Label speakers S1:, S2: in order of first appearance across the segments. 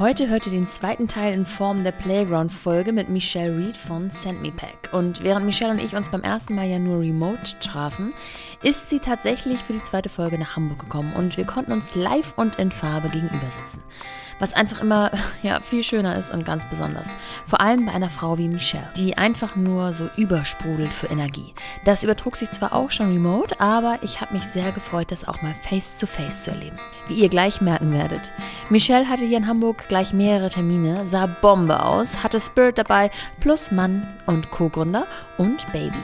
S1: Heute hört ihr den zweiten Teil in Form der Playground-Folge mit Michelle Reed von Send Me Pack. Und während Michelle und ich uns beim ersten Mal ja nur remote trafen, ist sie tatsächlich für die zweite Folge nach Hamburg gekommen und wir konnten uns live und in Farbe gegenüber sitzen was einfach immer ja, viel schöner ist und ganz besonders. Vor allem bei einer Frau wie Michelle, die einfach nur so übersprudelt für Energie. Das übertrug sich zwar auch schon remote, aber ich habe mich sehr gefreut, das auch mal face to face zu erleben. Wie ihr gleich merken werdet. Michelle hatte hier in Hamburg gleich mehrere Termine, sah Bombe aus, hatte Spirit dabei, plus Mann und Co-Gründer und Baby.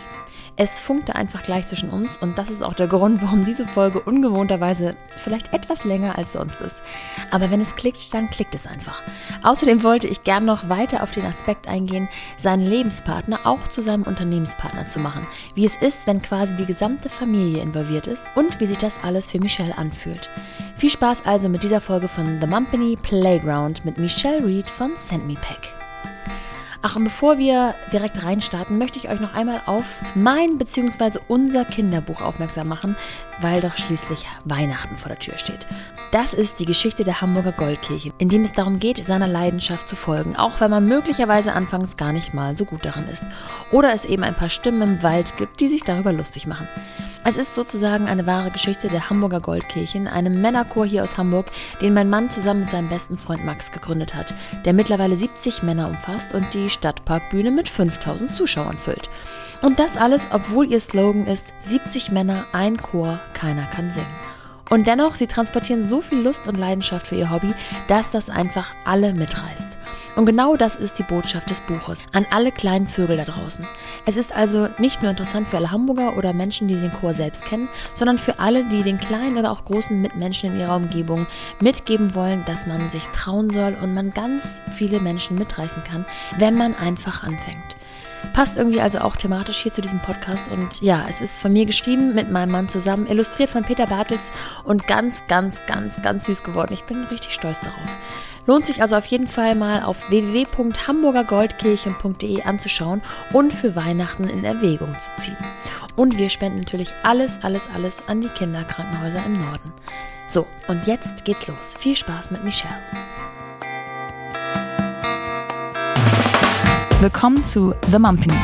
S1: Es funkte einfach gleich zwischen uns und das ist auch der Grund, warum diese Folge ungewohnterweise vielleicht etwas länger als sonst ist. Aber wenn es klickt, dann klickt es einfach. Außerdem wollte ich gern noch weiter auf den Aspekt eingehen, seinen Lebenspartner auch zu seinem Unternehmenspartner zu machen. Wie es ist, wenn quasi die gesamte Familie involviert ist und wie sich das alles für Michelle anfühlt. Viel Spaß also mit dieser Folge von The Mumpany Playground mit Michelle Reed von Send Me Pack. Ach, und bevor wir direkt reinstarten, möchte ich euch noch einmal auf mein bzw. unser Kinderbuch aufmerksam machen, weil doch schließlich Weihnachten vor der Tür steht. Das ist die Geschichte der Hamburger Goldkirche, in dem es darum geht, seiner Leidenschaft zu folgen, auch wenn man möglicherweise anfangs gar nicht mal so gut daran ist. Oder es eben ein paar Stimmen im Wald gibt, die sich darüber lustig machen. Es ist sozusagen eine wahre Geschichte der Hamburger Goldkirchen, einem Männerchor hier aus Hamburg, den mein Mann zusammen mit seinem besten Freund Max gegründet hat, der mittlerweile 70 Männer umfasst und die Stadtparkbühne mit 5000 Zuschauern füllt. Und das alles, obwohl ihr Slogan ist 70 Männer, ein Chor, keiner kann singen. Und dennoch, sie transportieren so viel Lust und Leidenschaft für ihr Hobby, dass das einfach alle mitreißt. Und genau das ist die Botschaft des Buches an alle kleinen Vögel da draußen. Es ist also nicht nur interessant für alle Hamburger oder Menschen, die den Chor selbst kennen, sondern für alle, die den kleinen oder auch großen Mitmenschen in ihrer Umgebung mitgeben wollen, dass man sich trauen soll und man ganz viele Menschen mitreißen kann, wenn man einfach anfängt. Passt irgendwie also auch thematisch hier zu diesem Podcast. Und ja, es ist von mir geschrieben mit meinem Mann zusammen, illustriert von Peter Bartels und ganz, ganz, ganz, ganz süß geworden. Ich bin richtig stolz darauf. Lohnt sich also auf jeden Fall mal auf www.hamburgergoldkirchen.de anzuschauen und für Weihnachten in Erwägung zu ziehen. Und wir spenden natürlich alles, alles, alles an die Kinderkrankenhäuser im Norden. So, und jetzt geht's los. Viel Spaß mit Michelle. Willkommen zu The Mumpany.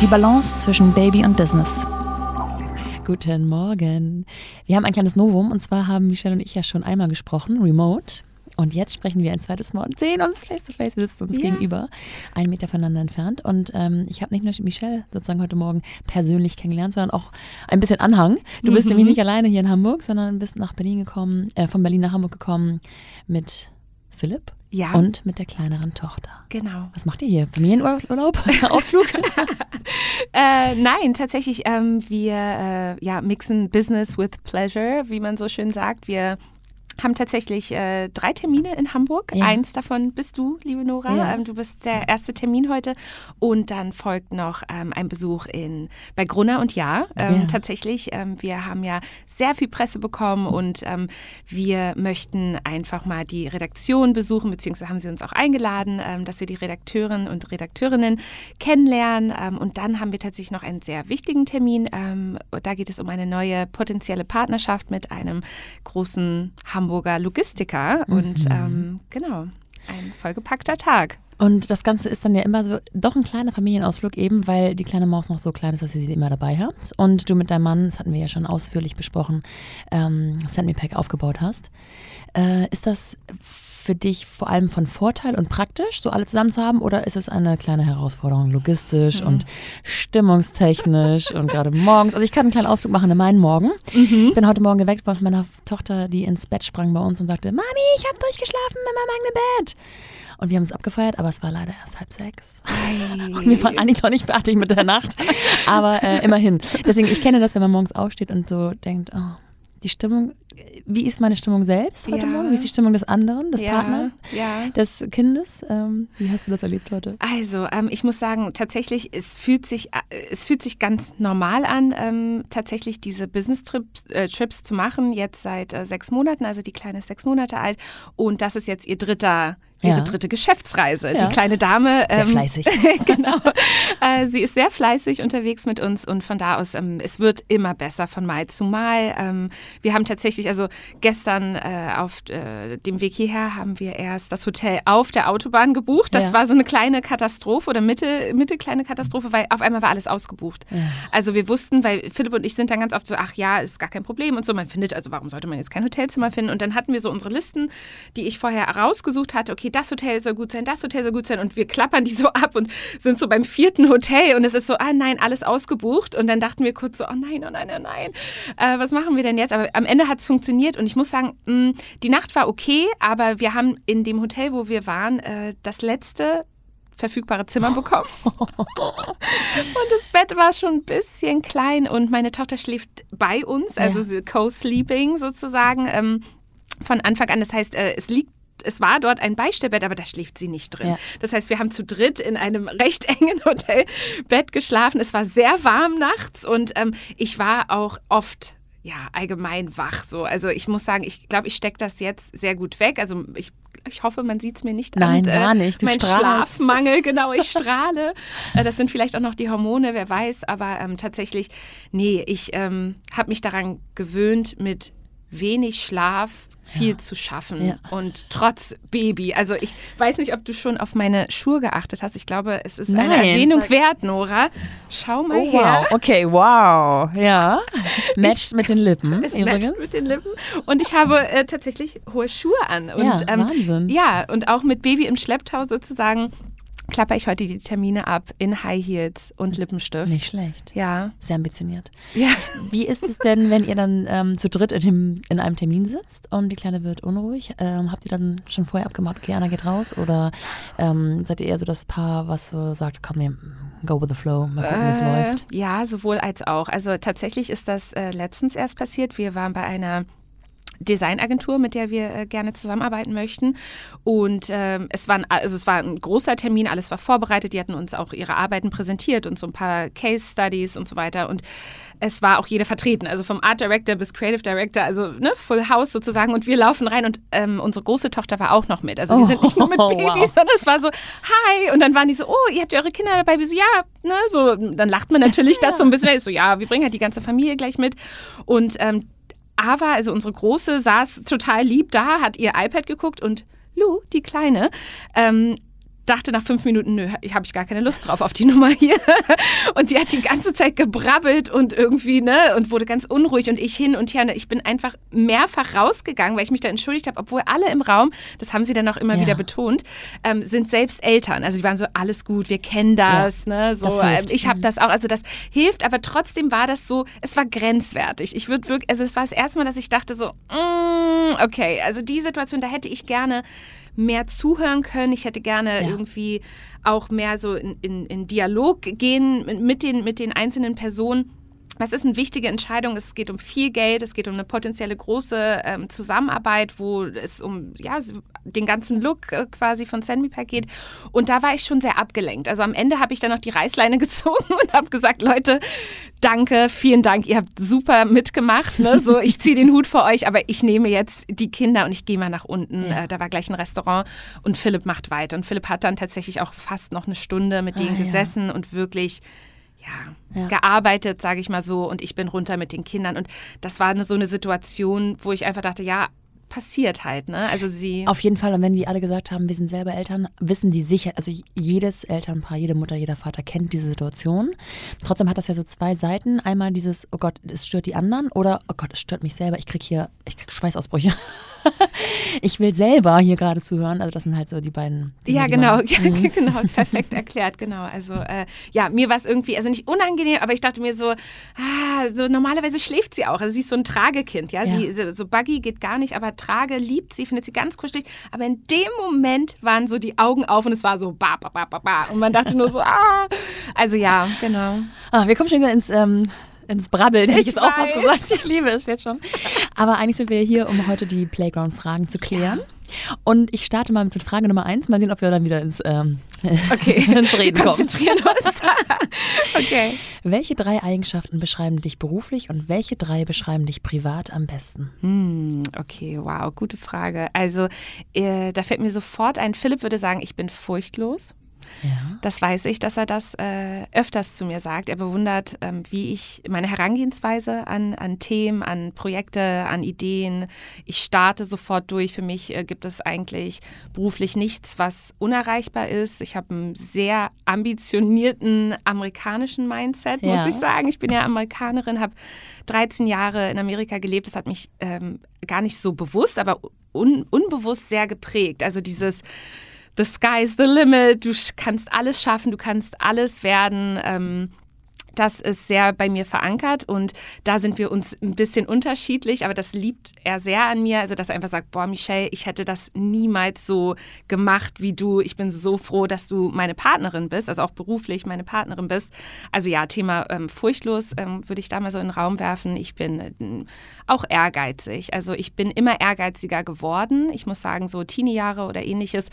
S1: Die Balance zwischen Baby und Business. Guten Morgen. Wir haben ein kleines Novum und zwar haben Michelle und ich ja schon einmal gesprochen, remote. Und jetzt sprechen wir ein zweites Mal und sehen uns face to face, wir sitzen uns ja. gegenüber, einen Meter voneinander entfernt. Und ähm, ich habe nicht nur Michelle sozusagen heute Morgen persönlich kennengelernt, sondern auch ein bisschen Anhang. Du bist mhm. nämlich nicht alleine hier in Hamburg, sondern bist nach Berlin gekommen, äh, von Berlin nach Hamburg gekommen mit Philipp. Ja. Und mit der kleineren Tochter.
S2: Genau.
S1: Was macht ihr hier? Familienurlaub? Ausflug?
S2: äh, nein, tatsächlich, ähm, wir äh, ja, mixen Business with Pleasure, wie man so schön sagt. Wir haben tatsächlich äh, drei Termine in Hamburg. Ja. Eins davon bist du, liebe Nora. Ja. Ähm, du bist der erste Termin heute. Und dann folgt noch ähm, ein Besuch in, bei Grunner und Ja. Ähm, ja. Tatsächlich, ähm, wir haben ja sehr viel Presse bekommen und ähm, wir möchten einfach mal die Redaktion besuchen, beziehungsweise haben sie uns auch eingeladen, ähm, dass wir die Redakteurinnen und Redakteurinnen kennenlernen. und dann haben wir tatsächlich noch einen sehr wichtigen Termin. da geht es um eine neue potenzielle Partnerschaft mit einem großen Hamburger Hamburger Logistiker. Mhm. Und ähm, genau, ein vollgepackter Tag.
S1: Und das Ganze ist dann ja immer so doch ein kleiner Familienausflug eben, weil die kleine Maus noch so klein ist, dass sie sie immer dabei hat. Und du mit deinem Mann, das hatten wir ja schon ausführlich besprochen, ähm, Send Me Pack aufgebaut hast. Äh, ist das für dich vor allem von Vorteil und praktisch, so alle zusammen zu haben, oder ist es eine kleine Herausforderung, logistisch mhm. und stimmungstechnisch und gerade morgens? Also ich kann einen kleinen Ausflug machen in meinen Morgen. Mhm. Bin heute Morgen geweckt von meiner Tochter, die ins Bett sprang bei uns und sagte, Mami, ich habe durchgeschlafen in meinem eigenen Bett. Und wir haben es abgefeiert, aber es war leider erst halb sechs. Und wir waren eigentlich noch nicht fertig mit der Nacht. Aber äh, immerhin. Deswegen, ich kenne das, wenn man morgens aufsteht und so denkt, oh, die Stimmung, wie ist meine Stimmung selbst heute ja. Morgen? Wie ist die Stimmung des anderen, des ja, Partners, ja. des Kindes? Ähm, wie hast du das erlebt heute?
S2: Also, ähm, ich muss sagen, tatsächlich, es fühlt sich, äh, es fühlt sich ganz normal an, ähm, tatsächlich diese Business-Trips äh, Trips zu machen, jetzt seit äh, sechs Monaten, also die Kleine ist sechs Monate alt und das ist jetzt ihr dritter ihre ja. dritte Geschäftsreise. Ja. Die kleine Dame.
S1: Sehr ähm, fleißig.
S2: genau. Äh, sie ist sehr fleißig unterwegs mit uns und von da aus, ähm, es wird immer besser von Mal zu Mal. Ähm, wir haben tatsächlich also gestern äh, auf äh, dem Weg hierher haben wir erst das Hotel auf der Autobahn gebucht. Das ja. war so eine kleine Katastrophe oder Mitte, Mitte kleine Katastrophe, weil auf einmal war alles ausgebucht. Ja. Also wir wussten, weil Philipp und ich sind dann ganz oft so, ach ja, ist gar kein Problem und so. Man findet, also warum sollte man jetzt kein Hotelzimmer finden? Und dann hatten wir so unsere Listen, die ich vorher rausgesucht hatte. Okay, das Hotel soll gut sein, das Hotel soll gut sein. Und wir klappern die so ab und sind so beim vierten Hotel und es ist so, ah nein, alles ausgebucht. Und dann dachten wir kurz so, oh nein, oh nein, oh nein, äh, was machen wir denn jetzt? Aber am Ende hat es funktioniert und ich muss sagen, mh, mm, die Nacht war okay, aber wir haben in dem Hotel, wo wir waren, äh, das letzte verfügbare Zimmer bekommen. und das Bett war schon ein bisschen klein und meine Tochter schläft bei uns, also ja. co-sleeping sozusagen ähm, von Anfang an. Das heißt, äh, es liegt es war dort ein Beistellbett, aber da schläft sie nicht drin. Ja. Das heißt, wir haben zu dritt in einem recht engen Hotelbett geschlafen. Es war sehr warm nachts und ähm, ich war auch oft ja, allgemein wach. So. Also ich muss sagen, ich glaube, ich stecke das jetzt sehr gut weg. Also ich, ich hoffe, man sieht es mir nicht
S1: Nein,
S2: an.
S1: Nein, gar nicht.
S2: Du mein strahlst. Schlafmangel, genau, ich strahle. Äh, das sind vielleicht auch noch die Hormone, wer weiß. Aber ähm, tatsächlich, nee, ich ähm, habe mich daran gewöhnt, mit wenig Schlaf viel ja. zu schaffen ja. und trotz Baby. Also ich weiß nicht, ob du schon auf meine Schuhe geachtet hast. Ich glaube, es ist Nein, eine Erwähnung wert, Nora. Schau mal
S1: oh,
S2: her.
S1: Wow. Okay, wow. Ja. Matcht mit den Lippen.
S2: Es übrigens. matcht mit den Lippen. Und ich habe äh, tatsächlich hohe Schuhe an. Und,
S1: ja, ähm, Wahnsinn.
S2: Ja, und auch mit Baby im Schlepptau sozusagen klapper ich heute die Termine ab in High Heels und Lippenstift.
S1: Nicht schlecht.
S2: Ja.
S1: Sehr ambitioniert.
S2: Ja.
S1: Wie ist es denn, wenn ihr dann ähm, zu dritt in, dem, in, einem Termin sitzt und die Kleine wird unruhig? Ähm, habt ihr dann schon vorher abgemacht, okay, Anna geht raus? Oder ähm, seid ihr eher so das Paar, was so sagt, komm, wir go with the flow, mal gucken, wie es äh, läuft?
S2: Ja, sowohl als auch. Also tatsächlich ist das äh, letztens erst passiert. Wir waren bei einer Designagentur, mit der wir äh, gerne zusammenarbeiten möchten. Und ähm, es, war ein, also es war ein großer Termin, alles war vorbereitet. Die hatten uns auch ihre Arbeiten präsentiert und so ein paar Case Studies und so weiter. Und es war auch jeder vertreten, also vom Art Director bis Creative Director, also ne, Full House sozusagen. Und wir laufen rein und ähm, unsere große Tochter war auch noch mit. Also wir sind nicht nur mit oh, Babys, wow. sondern es war so, hi. Und dann waren die so, oh, ihr habt ja eure Kinder dabei. Wir so, ja, ne, so. Dann lacht man natürlich das so ein bisschen. Ich so, ja, wir bringen halt die ganze Familie gleich mit. Und ähm, Ava, also unsere Große, saß total lieb da, hat ihr iPad geguckt und Lou, die Kleine, ähm, dachte nach fünf Minuten, nö, ich habe ich gar keine Lust drauf auf die Nummer hier. Und die hat die ganze Zeit gebrabbelt und irgendwie, ne, und wurde ganz unruhig und ich hin und her. Und ich bin einfach mehrfach rausgegangen, weil ich mich da entschuldigt habe, obwohl alle im Raum, das haben sie dann auch immer ja. wieder betont, ähm, sind selbst Eltern. Also die waren so, alles gut, wir kennen das, ja, ne, so, das äh, ich habe mhm. das auch, also das hilft, aber trotzdem war das so, es war grenzwertig. Ich würde wirklich, also es war das erste Mal, dass ich dachte so, mm, okay, also die Situation, da hätte ich gerne mehr zuhören können. Ich hätte gerne ja. irgendwie auch mehr so in, in, in Dialog gehen mit den, mit den einzelnen Personen. Was ist eine wichtige Entscheidung? Es geht um viel Geld, es geht um eine potenzielle große ähm, Zusammenarbeit, wo es um ja, den ganzen Look äh, quasi von Sandmepack geht. Und da war ich schon sehr abgelenkt. Also am Ende habe ich dann noch die Reißleine gezogen und habe gesagt, Leute, danke, vielen Dank, ihr habt super mitgemacht. Ne? So, ich ziehe den Hut vor euch, aber ich nehme jetzt die Kinder und ich gehe mal nach unten. Ja. Äh, da war gleich ein Restaurant und Philipp macht weiter. Und Philipp hat dann tatsächlich auch fast noch eine Stunde mit denen ah, gesessen ja. und wirklich ja, ja. gearbeitet, sage ich mal so, und ich bin runter mit den Kindern. Und das war eine, so eine Situation, wo ich einfach dachte, ja, passiert halt, ne? Also sie.
S1: Auf jeden Fall. Und wenn die alle gesagt haben, wir sind selber Eltern, wissen die sicher, also jedes Elternpaar, jede Mutter, jeder Vater kennt diese Situation. Trotzdem hat das ja so zwei Seiten. Einmal dieses, oh Gott, es stört die anderen oder, oh Gott, es stört mich selber. Ich krieg hier, ich krieg Schweißausbrüche. ich will selber hier gerade zuhören. Also das sind halt so die beiden.
S2: Dinge, ja, genau, man, genau, perfekt erklärt, genau. Also äh, ja, mir war es irgendwie, also nicht unangenehm, aber ich dachte mir so, ah, so normalerweise schläft sie auch. Also sie ist so ein Tragekind, ja. ja. Sie, so Buggy geht gar nicht, aber Trage liebt sie, findet sie ganz kuschelig. Aber in dem Moment waren so die Augen auf und es war so ba, ba, ba, ba, ba. Und man dachte nur so, ah. Also ja, genau.
S1: Ah, wir kommen schon wieder ins ähm, ins Brabbeln, hätte ich jetzt auch was gesagt. Ich liebe es jetzt schon. Aber eigentlich sind wir hier, um heute die Playground-Fragen zu klären. Ja. Und ich starte mal mit Frage Nummer eins. Mal sehen, ob wir dann wieder ins, ähm,
S2: okay.
S1: ins Reden kommen.
S2: Konzentrieren uns.
S1: okay. Welche drei Eigenschaften beschreiben dich beruflich und welche drei beschreiben dich privat am besten?
S2: Hm, okay, wow, gute Frage. Also, äh, da fällt mir sofort ein, Philipp würde sagen, ich bin furchtlos. Ja. Das weiß ich, dass er das äh, öfters zu mir sagt. Er bewundert, ähm, wie ich meine Herangehensweise an, an Themen, an Projekte, an Ideen. Ich starte sofort durch. Für mich äh, gibt es eigentlich beruflich nichts, was unerreichbar ist. Ich habe einen sehr ambitionierten amerikanischen Mindset, muss ja. ich sagen. Ich bin ja Amerikanerin, habe 13 Jahre in Amerika gelebt. Das hat mich ähm, gar nicht so bewusst, aber un unbewusst sehr geprägt. Also dieses The sky's the limit, du kannst alles schaffen, du kannst alles werden. Ähm, das ist sehr bei mir verankert und da sind wir uns ein bisschen unterschiedlich, aber das liebt er sehr an mir. Also, dass er einfach sagt: Boah, Michelle, ich hätte das niemals so gemacht wie du. Ich bin so froh, dass du meine Partnerin bist, also auch beruflich meine Partnerin bist. Also, ja, Thema ähm, furchtlos ähm, würde ich da mal so in den Raum werfen. Ich bin äh, auch ehrgeizig. Also, ich bin immer ehrgeiziger geworden. Ich muss sagen, so Teenie-Jahre oder ähnliches,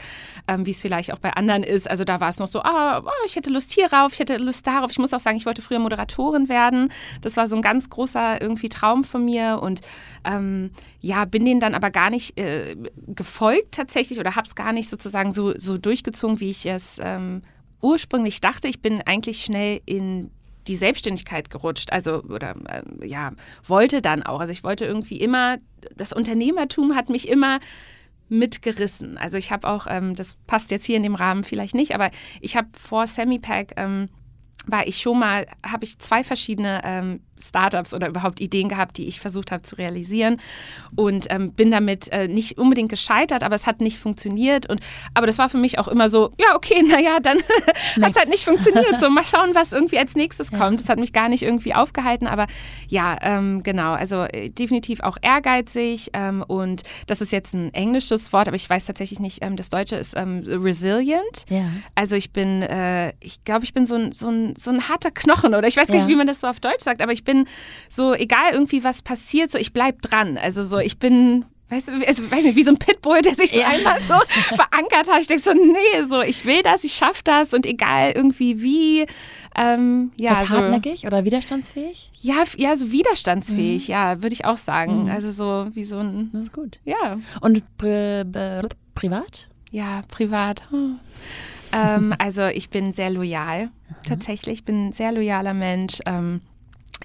S2: ähm, wie es vielleicht auch bei anderen ist. Also, da war es noch so: Ah, oh, ich hätte Lust hierauf, ich hätte Lust darauf. Ich muss auch sagen, ich wollte früher früher Moderatorin werden. Das war so ein ganz großer irgendwie Traum von mir und ähm, ja, bin denen dann aber gar nicht äh, gefolgt tatsächlich oder habe es gar nicht sozusagen so, so durchgezogen, wie ich es ähm, ursprünglich dachte. Ich bin eigentlich schnell in die Selbstständigkeit gerutscht, also oder äh, ja, wollte dann auch. Also ich wollte irgendwie immer, das Unternehmertum hat mich immer mitgerissen. Also ich habe auch, ähm, das passt jetzt hier in dem Rahmen vielleicht nicht, aber ich habe vor Semipack ähm, war ich schon mal, habe ich zwei verschiedene ähm, Startups oder überhaupt Ideen gehabt, die ich versucht habe zu realisieren und ähm, bin damit äh, nicht unbedingt gescheitert, aber es hat nicht funktioniert und aber das war für mich auch immer so, ja okay, naja, dann hat es halt nicht funktioniert, so mal schauen, was irgendwie als nächstes ja. kommt. Das hat mich gar nicht irgendwie aufgehalten, aber ja, ähm, genau, also äh, definitiv auch ehrgeizig ähm, und das ist jetzt ein englisches Wort, aber ich weiß tatsächlich nicht, ähm, das Deutsche ist ähm, resilient. Ja. Also ich bin, äh, ich glaube, ich bin so ein, so, ein, so ein harter Knochen oder ich weiß gar ja. nicht, wie man das so auf Deutsch sagt, aber ich bin so, egal irgendwie was passiert, so ich bleib dran. Also so, ich bin weißt du, also, weiß nicht, wie so ein Pitbull, der sich so ja. einmal so verankert hat. Ich denke so, nee, so, ich will das, ich schaffe das und egal irgendwie wie. Ähm, ja,
S1: so, hartnäckig oder widerstandsfähig?
S2: Ja, ja, so widerstandsfähig, mhm. ja, würde ich auch sagen. Mhm. Also so wie so ein.
S1: Das ist gut.
S2: Ja.
S1: Und pri privat?
S2: Ja, privat. Hm. ähm, also ich bin sehr loyal, mhm. tatsächlich. Ich bin ein sehr loyaler Mensch. Ähm,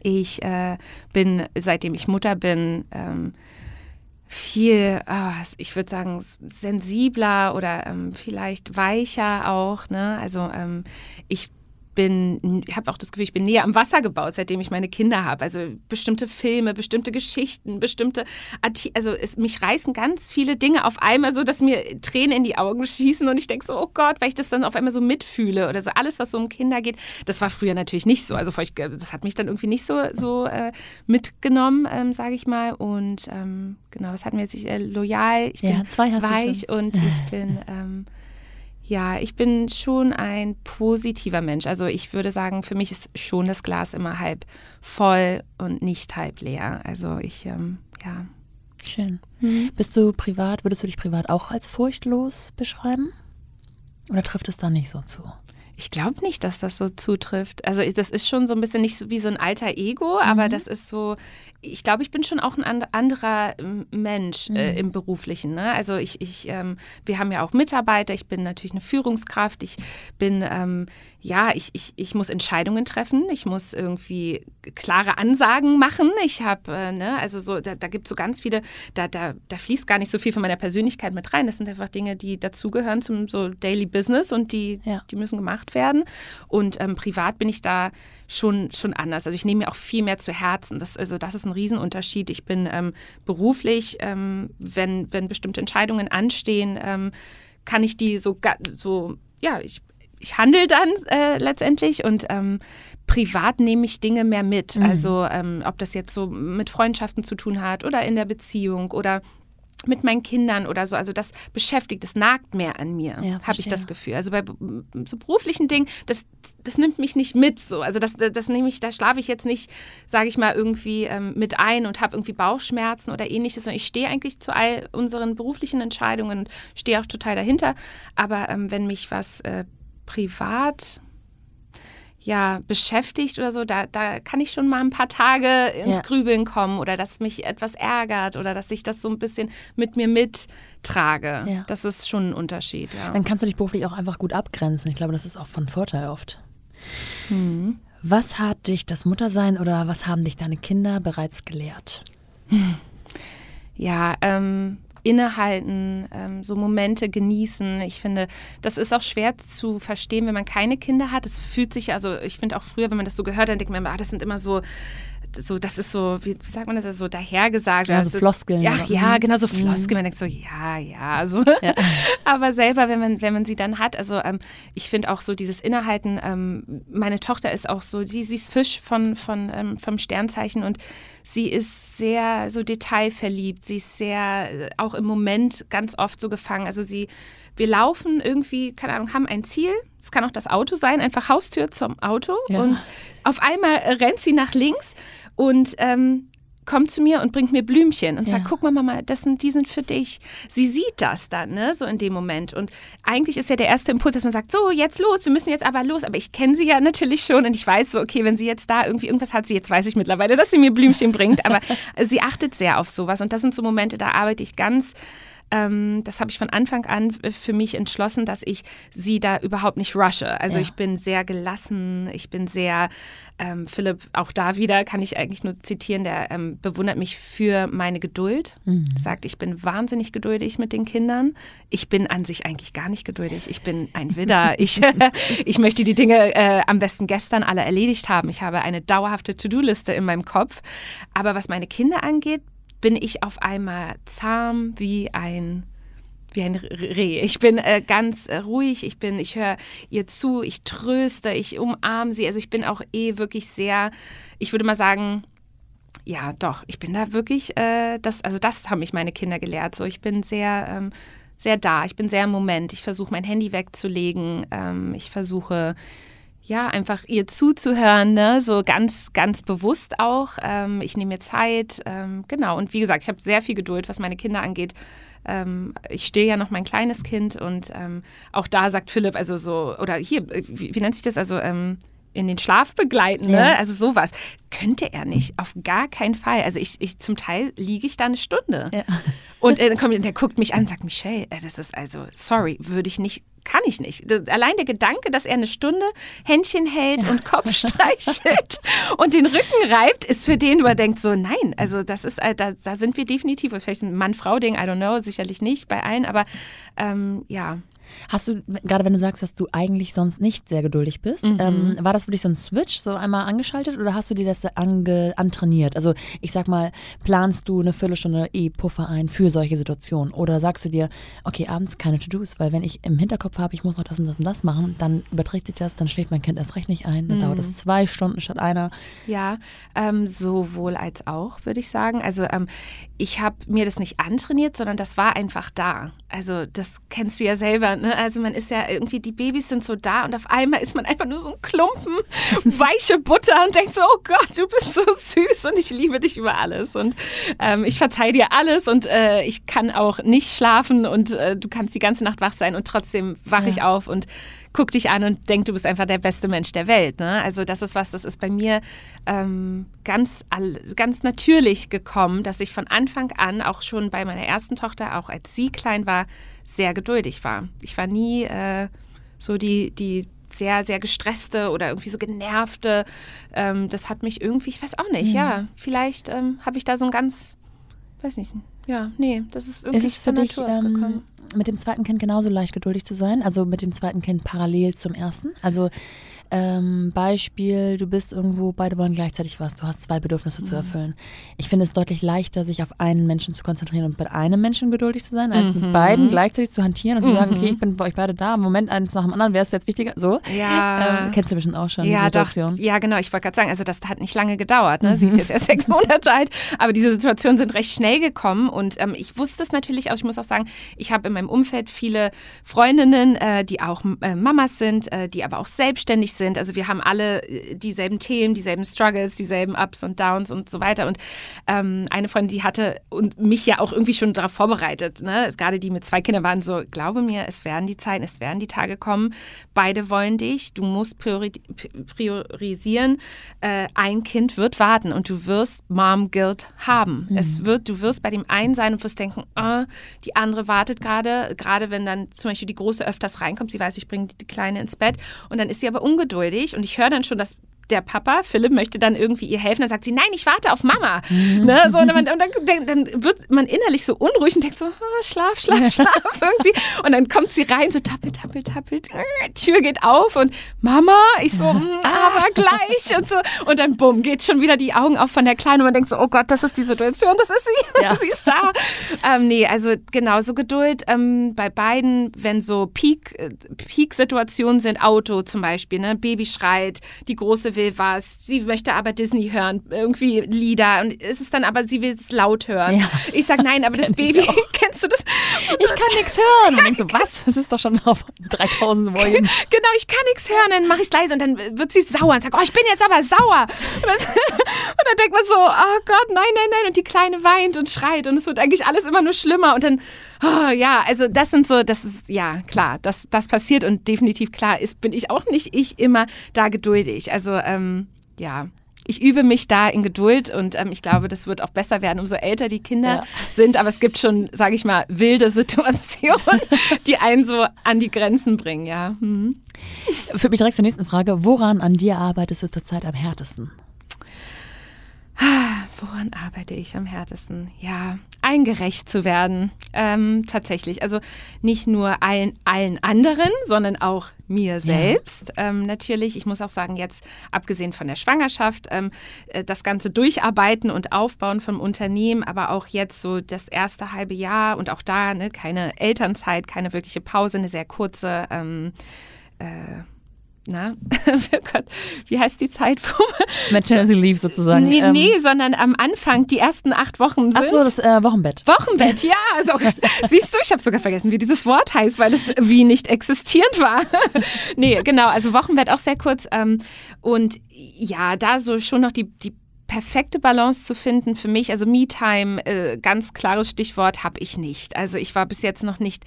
S2: ich äh, bin, seitdem ich Mutter bin, ähm, viel, oh, ich würde sagen, sensibler oder ähm, vielleicht weicher auch. Ne? Also ähm, ich bin, ich habe auch das Gefühl, ich bin näher am Wasser gebaut, seitdem ich meine Kinder habe. Also bestimmte Filme, bestimmte Geschichten, bestimmte, Arti also es, mich reißen ganz viele Dinge auf einmal so, dass mir Tränen in die Augen schießen und ich denke so, oh Gott, weil ich das dann auf einmal so mitfühle oder so alles, was so um Kinder geht. Das war früher natürlich nicht so. Also das hat mich dann irgendwie nicht so, so äh, mitgenommen, ähm, sage ich mal. Und ähm, genau, was hatten wir jetzt? Ich, äh, loyal, ich bin ja, weich und ich bin ähm, ja, ich bin schon ein positiver Mensch. Also ich würde sagen, für mich ist schon das Glas immer halb voll und nicht halb leer. Also ich, ähm, ja.
S1: Schön. Mhm. Bist du privat, würdest du dich privat auch als furchtlos beschreiben? Oder trifft es da nicht so zu?
S2: Ich glaube nicht, dass das so zutrifft. Also das ist schon so ein bisschen nicht so wie so ein alter Ego, mhm. aber das ist so, ich glaube, ich bin schon auch ein anderer ähm, Mensch äh, mhm. äh, im Beruflichen. Ne? Also ich, ich ähm, wir haben ja auch Mitarbeiter, ich bin natürlich eine Führungskraft, ich bin, ähm, ja, ich, ich, ich muss Entscheidungen treffen, ich muss irgendwie klare Ansagen machen. Ich habe, äh, ne, also so, da, da gibt es so ganz viele, da, da, da fließt gar nicht so viel von meiner Persönlichkeit mit rein. Das sind einfach Dinge, die dazugehören zum so Daily Business und die, ja. die müssen gemacht werden. Und ähm, privat bin ich da schon, schon anders. Also ich nehme mir auch viel mehr zu Herzen. Das, also das ist ein Riesenunterschied. Ich bin ähm, beruflich, ähm, wenn, wenn bestimmte Entscheidungen anstehen, ähm, kann ich die so, so ja, ich, ich handle dann äh, letztendlich und ähm, privat nehme ich Dinge mehr mit. Mhm. Also ähm, ob das jetzt so mit Freundschaften zu tun hat oder in der Beziehung oder mit meinen Kindern oder so. Also das beschäftigt, das nagt mehr an mir, ja, habe ich das Gefühl. Also bei so beruflichen Dingen, das, das nimmt mich nicht mit so. Also das, das nehme ich, da schlafe ich jetzt nicht, sage ich mal, irgendwie ähm, mit ein und habe irgendwie Bauchschmerzen oder ähnliches. Und ich stehe eigentlich zu all unseren beruflichen Entscheidungen und stehe auch total dahinter. Aber ähm, wenn mich was äh, privat ja, beschäftigt oder so, da, da kann ich schon mal ein paar Tage ins ja. Grübeln kommen oder dass mich etwas ärgert oder dass ich das so ein bisschen mit mir mittrage. Ja. Das ist schon ein Unterschied. Ja.
S1: Dann kannst du dich beruflich auch einfach gut abgrenzen. Ich glaube, das ist auch von Vorteil oft. Mhm. Was hat dich das Muttersein oder was haben dich deine Kinder bereits gelehrt?
S2: Ja, ähm, innehalten, ähm, so Momente genießen. Ich finde, das ist auch schwer zu verstehen, wenn man keine Kinder hat. Es fühlt sich, also ich finde auch früher, wenn man das so gehört, dann denkt man, ah, das sind immer so so, das ist so, wie, wie sagt man das, so dahergesagt.
S1: Ja, so Floskeln.
S2: Ja, ja, genau, so mhm. Floskeln. Man denkt so, ja, ja, so. Ja. Aber selber, wenn man, wenn man sie dann hat, also ähm, ich finde auch so dieses Innehalten, ähm, meine Tochter ist auch so, sie, sie ist Fisch von, von, ähm, vom Sternzeichen und sie ist sehr so detailverliebt. Sie ist sehr, äh, auch im Moment ganz oft so gefangen. Also sie, wir laufen irgendwie, keine Ahnung, haben ein Ziel. Es kann auch das Auto sein, einfach Haustür zum Auto. Ja. Und auf einmal rennt sie nach links und ähm, kommt zu mir und bringt mir Blümchen und ja. sagt, guck mal Mama, das sind, die sind für dich. Sie sieht das dann, ne, so in dem Moment. Und eigentlich ist ja der erste Impuls, dass man sagt, so, jetzt los, wir müssen jetzt aber los. Aber ich kenne sie ja natürlich schon und ich weiß so, okay, wenn sie jetzt da irgendwie irgendwas hat, sie jetzt weiß ich mittlerweile, dass sie mir Blümchen bringt. Aber sie achtet sehr auf sowas. Und das sind so Momente, da arbeite ich ganz ähm, das habe ich von Anfang an für mich entschlossen, dass ich sie da überhaupt nicht rushe. Also ja. ich bin sehr gelassen, ich bin sehr, ähm, Philipp, auch da wieder kann ich eigentlich nur zitieren, der ähm, bewundert mich für meine Geduld, mhm. sagt, ich bin wahnsinnig geduldig mit den Kindern. Ich bin an sich eigentlich gar nicht geduldig. Ich bin ein Widder. ich, ich möchte die Dinge äh, am besten gestern alle erledigt haben. Ich habe eine dauerhafte To-Do-Liste in meinem Kopf. Aber was meine Kinder angeht, bin ich auf einmal zahm wie ein wie ein Reh. Ich bin äh, ganz äh, ruhig, ich bin, ich höre ihr zu, ich tröste, ich umarme sie. Also ich bin auch eh wirklich sehr, ich würde mal sagen, ja, doch, ich bin da wirklich, äh, das, also das haben mich meine Kinder gelehrt. So, ich bin sehr, ähm, sehr da, ich bin sehr im Moment. Ich versuche mein Handy wegzulegen, ähm, ich versuche ja, einfach ihr zuzuhören, ne? so ganz, ganz bewusst auch. Ähm, ich nehme mir Zeit, ähm, genau. Und wie gesagt, ich habe sehr viel Geduld, was meine Kinder angeht. Ähm, ich stehe ja noch mein kleines Kind und ähm, auch da sagt Philipp, also so, oder hier, wie, wie nennt sich das? Also, ähm, in den Schlaf begleiten, ne? Ja. Also sowas. Könnte er nicht, auf gar keinen Fall. Also ich, ich zum Teil liege ich da eine Stunde. Ja. Und äh, kommt, der guckt mich an und sagt, Michelle, äh, das ist also, sorry, würde ich nicht kann ich nicht. Das, allein der Gedanke, dass er eine Stunde Händchen hält und Kopf streichelt und den Rücken reibt, ist für den, wo er denkt so, nein, also das ist, äh, da, da sind wir definitiv, vielleicht ein Mann-Frau-Ding, I don't know, sicherlich nicht bei allen, aber ähm, ja.
S1: Hast du, gerade wenn du sagst, dass du eigentlich sonst nicht sehr geduldig bist, mhm. ähm, war das für dich so ein Switch, so einmal angeschaltet oder hast du dir das ange, antrainiert? Also ich sag mal, planst du eine Viertelstunde E-Puffer ein für solche Situationen? Oder sagst du dir, okay, abends keine To-Dos, weil wenn ich im Hinterkopf habe, ich muss noch das und das und das machen, dann überträgt sich das, dann schläft mein Kind erst recht nicht ein, dann mhm. dauert es zwei Stunden statt einer.
S2: Ja, ähm, sowohl als auch, würde ich sagen. Also ähm, ich habe mir das nicht antrainiert, sondern das war einfach da. Also das kennst du ja selber. Ne? Also man ist ja irgendwie, die Babys sind so da und auf einmal ist man einfach nur so ein Klumpen weiche Butter und denkt so, oh Gott, du bist so süß und ich liebe dich über alles und ähm, ich verzeihe dir alles und äh, ich kann auch nicht schlafen und äh, du kannst die ganze Nacht wach sein und trotzdem wache ja. ich auf und guck dich an und denk, du bist einfach der beste Mensch der Welt. Ne? Also das ist was, das ist bei mir ähm, ganz, ganz natürlich gekommen, dass ich von Anfang an, auch schon bei meiner ersten Tochter, auch als sie klein war, sehr geduldig war. Ich war nie äh, so die, die sehr, sehr gestresste oder irgendwie so genervte. Ähm, das hat mich irgendwie, ich weiß auch nicht, mhm. ja, vielleicht ähm, habe ich da so ein ganz, weiß nicht, ja, nee, das ist irgendwie ist es für dich, ähm,
S1: mit dem zweiten Kind genauso leicht geduldig zu sein? Also mit dem zweiten Kind parallel zum ersten? Also ähm, Beispiel, du bist irgendwo, beide wollen gleichzeitig was, du hast zwei Bedürfnisse mhm. zu erfüllen. Ich finde es deutlich leichter, sich auf einen Menschen zu konzentrieren und mit einem Menschen geduldig zu sein, als mhm. mit beiden gleichzeitig zu hantieren und zu sagen, okay, mhm. ich bin bei euch beide da, im Moment eins nach dem anderen, wer ist jetzt wichtiger? So.
S2: Ja.
S1: Ähm, kennst du bestimmt auch schon
S2: ja,
S1: die Situation.
S2: Doch. Ja, genau, ich wollte gerade sagen, also das hat nicht lange gedauert. Ne? Sie ist jetzt erst sechs Monate alt, aber diese Situationen sind recht schnell gekommen und ähm, ich wusste es natürlich auch, ich muss auch sagen, ich habe in meinem Umfeld viele Freundinnen, äh, die auch äh, Mamas sind, äh, die aber auch selbstständig sind sind. Also wir haben alle äh, dieselben Themen, dieselben Struggles, dieselben Ups und Downs und so weiter. Und ähm, eine Freundin, die hatte und mich ja auch irgendwie schon darauf vorbereitet. Ne? Gerade die mit zwei Kindern waren so, glaube mir, es werden die Zeiten, es werden die Tage kommen. Beide wollen dich. Du musst priori priorisieren. Äh, ein Kind wird warten und du wirst Mom Guilt haben. Mhm. Es wird, du wirst bei dem einen sein und wirst denken, oh, die andere wartet gerade. Gerade wenn dann zum Beispiel die große öfters reinkommt, sie weiß, ich bringe die Kleine ins Bett und dann ist sie aber ungeduldig und ich höre dann schon, dass der Papa, Philipp, möchte dann irgendwie ihr helfen. Dann sagt sie, nein, ich warte auf Mama. Mhm. Ne? So, und, dann, dann, dann, wird man innerlich so unruhig und denkt so, oh, schlaf, schlaf, schlaf irgendwie. Und dann kommt sie rein, so tappelt, tappelt, tappelt. Tür geht auf und Mama, ich so, mm, aber gleich und so. Und dann bumm, geht schon wieder die Augen auf von der Kleinen und man denkt so, oh Gott, das ist die Situation, das ist sie, ja. sie ist da. Ähm, nee, also genau, so Geduld ähm, bei beiden, wenn so Peak, äh, Peak-Situationen sind, Auto zum Beispiel, ne? Baby schreit, die Große will was, sie möchte aber Disney hören, irgendwie Lieder und es ist dann aber, sie will es laut hören. Ja. Ich sage, nein, aber das Baby, kennst du das?
S1: Und ich kann nichts hören. Und ich so, was? Das ist doch schon auf 3000 Volumen.
S2: Genau, ich kann nichts hören, dann mache ich es leise und dann wird sie sauer und sagt, oh, ich bin jetzt aber sauer. Und dann, und dann denkt man so, oh Gott, nein, nein, nein. Und die Kleine weint und schreit und es wird eigentlich alles immer nur schlimmer und dann, oh, ja, also das sind so, das ist, ja, klar, das, das passiert und definitiv klar ist, bin ich auch nicht ich immer da geduldig. Also ähm, ja, ich übe mich da in Geduld und ähm, ich glaube, das wird auch besser werden, umso älter die Kinder ja. sind. Aber es gibt schon, sage ich mal, wilde Situationen, die einen so an die Grenzen bringen, ja. Mhm.
S1: Führt mich direkt zur nächsten Frage. Woran an dir arbeitest du zurzeit am härtesten?
S2: Woran arbeite ich am härtesten? Ja, eingerecht zu werden. Ähm, tatsächlich. Also nicht nur allen, allen anderen, sondern auch mir selbst. Ja. Ähm, natürlich, ich muss auch sagen, jetzt abgesehen von der Schwangerschaft, ähm, äh, das ganze Durcharbeiten und Aufbauen vom Unternehmen, aber auch jetzt so das erste halbe Jahr und auch da ne, keine Elternzeit, keine wirkliche Pause, eine sehr kurze. Ähm, äh, na, oh Gott, wie heißt die Zeit?
S1: Maternity Leave sozusagen.
S2: Nee, ähm. nee, sondern am Anfang, die ersten acht Wochen sind.
S1: Ach so, das äh, Wochenbett.
S2: Wochenbett, ja. Also, siehst du, ich habe sogar vergessen, wie dieses Wort heißt, weil es wie nicht existierend war. nee, genau, also Wochenbett auch sehr kurz. Ähm, und ja, da so schon noch die, die perfekte Balance zu finden für mich. Also Me-Time, äh, ganz klares Stichwort, habe ich nicht. Also ich war bis jetzt noch nicht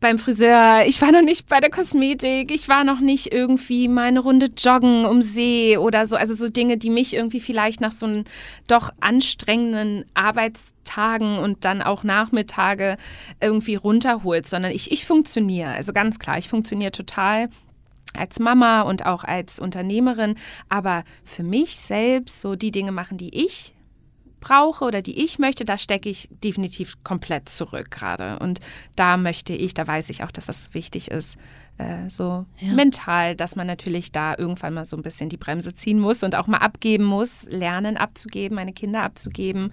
S2: beim Friseur, ich war noch nicht bei der Kosmetik, ich war noch nicht irgendwie meine Runde joggen um See oder so. Also so Dinge, die mich irgendwie vielleicht nach so einem doch anstrengenden Arbeitstagen und dann auch Nachmittage irgendwie runterholt, sondern ich, ich funktioniere. Also ganz klar, ich funktioniere total als Mama und auch als Unternehmerin, aber für mich selbst so die Dinge machen, die ich brauche oder die ich möchte, da stecke ich definitiv komplett zurück gerade. Und da möchte ich, da weiß ich auch, dass das wichtig ist, äh, so ja. mental, dass man natürlich da irgendwann mal so ein bisschen die Bremse ziehen muss und auch mal abgeben muss, lernen abzugeben, meine Kinder abzugeben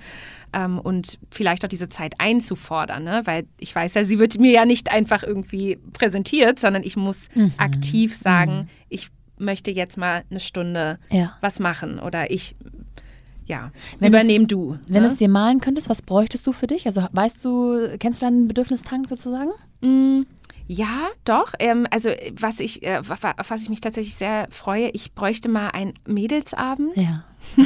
S2: ähm, und vielleicht auch diese Zeit einzufordern, ne? weil ich weiß ja, sie wird mir ja nicht einfach irgendwie präsentiert, sondern ich muss mhm. aktiv sagen, mhm. ich möchte jetzt mal eine Stunde ja. was machen oder ich ja, wenn übernehm du.
S1: Wenn ne? du es dir malen könntest, was bräuchtest du für dich? Also weißt du, kennst du deinen Bedürfnistank sozusagen?
S2: Mm, ja, doch. Ähm, also was ich, äh, auf was ich mich tatsächlich sehr freue, ich bräuchte mal einen Mädelsabend.
S1: Ja.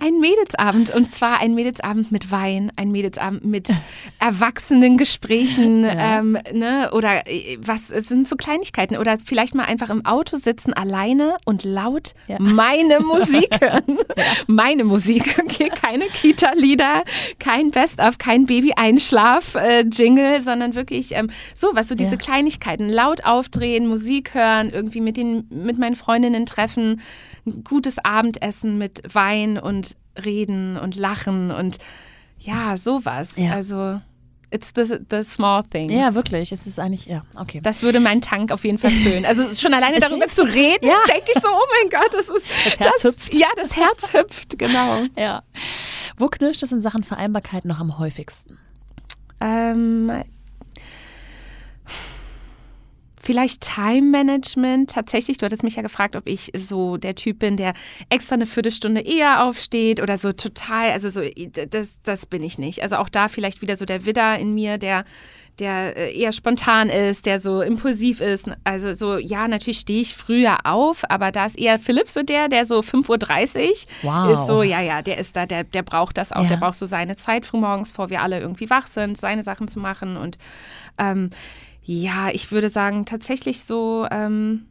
S2: Ein Mädelsabend und zwar ein Mädelsabend mit Wein, ein Mädelsabend mit erwachsenen Gesprächen ja. ähm, ne? oder äh, was sind so Kleinigkeiten oder vielleicht mal einfach im Auto sitzen alleine und laut ja. meine Musik hören. Ja. Meine Musik, okay, keine Kita-Lieder, kein Best-of, kein Baby-Einschlaf-Jingle, äh, sondern wirklich ähm, so was, so diese Kleinigkeiten, laut aufdrehen, Musik hören, irgendwie mit, den, mit meinen Freundinnen treffen, ein gutes Abendessen mit Wein und Reden und Lachen und ja, sowas. Ja. Also It's the, the small things.
S1: Ja, wirklich. Es ist eigentlich, ja, okay.
S2: Das würde meinen Tank auf jeden Fall füllen. Also schon alleine darüber zu reden, ja. denke ich so, oh mein Gott, das ist.
S1: Das Herz das, hüpft.
S2: Ja, das Herz hüpft, genau.
S1: Ja. Wo knirscht es in Sachen Vereinbarkeit noch am häufigsten?
S2: Ähm, Vielleicht Time Management. Tatsächlich, du hattest mich ja gefragt, ob ich so der Typ bin, der extra eine Viertelstunde eher aufsteht oder so total, also so, das, das bin ich nicht. Also auch da vielleicht wieder so der Widder in mir, der der äh, eher spontan ist, der so impulsiv ist. Also so, ja, natürlich stehe ich früher auf, aber da ist eher Philipp so der, der so 5.30 Uhr wow. ist so, ja, ja, der ist da, der, der braucht das auch, ja. der braucht so seine Zeit frühmorgens, vor wir alle irgendwie wach sind, seine Sachen zu machen. Und ähm, ja, ich würde sagen, tatsächlich so. Ähm,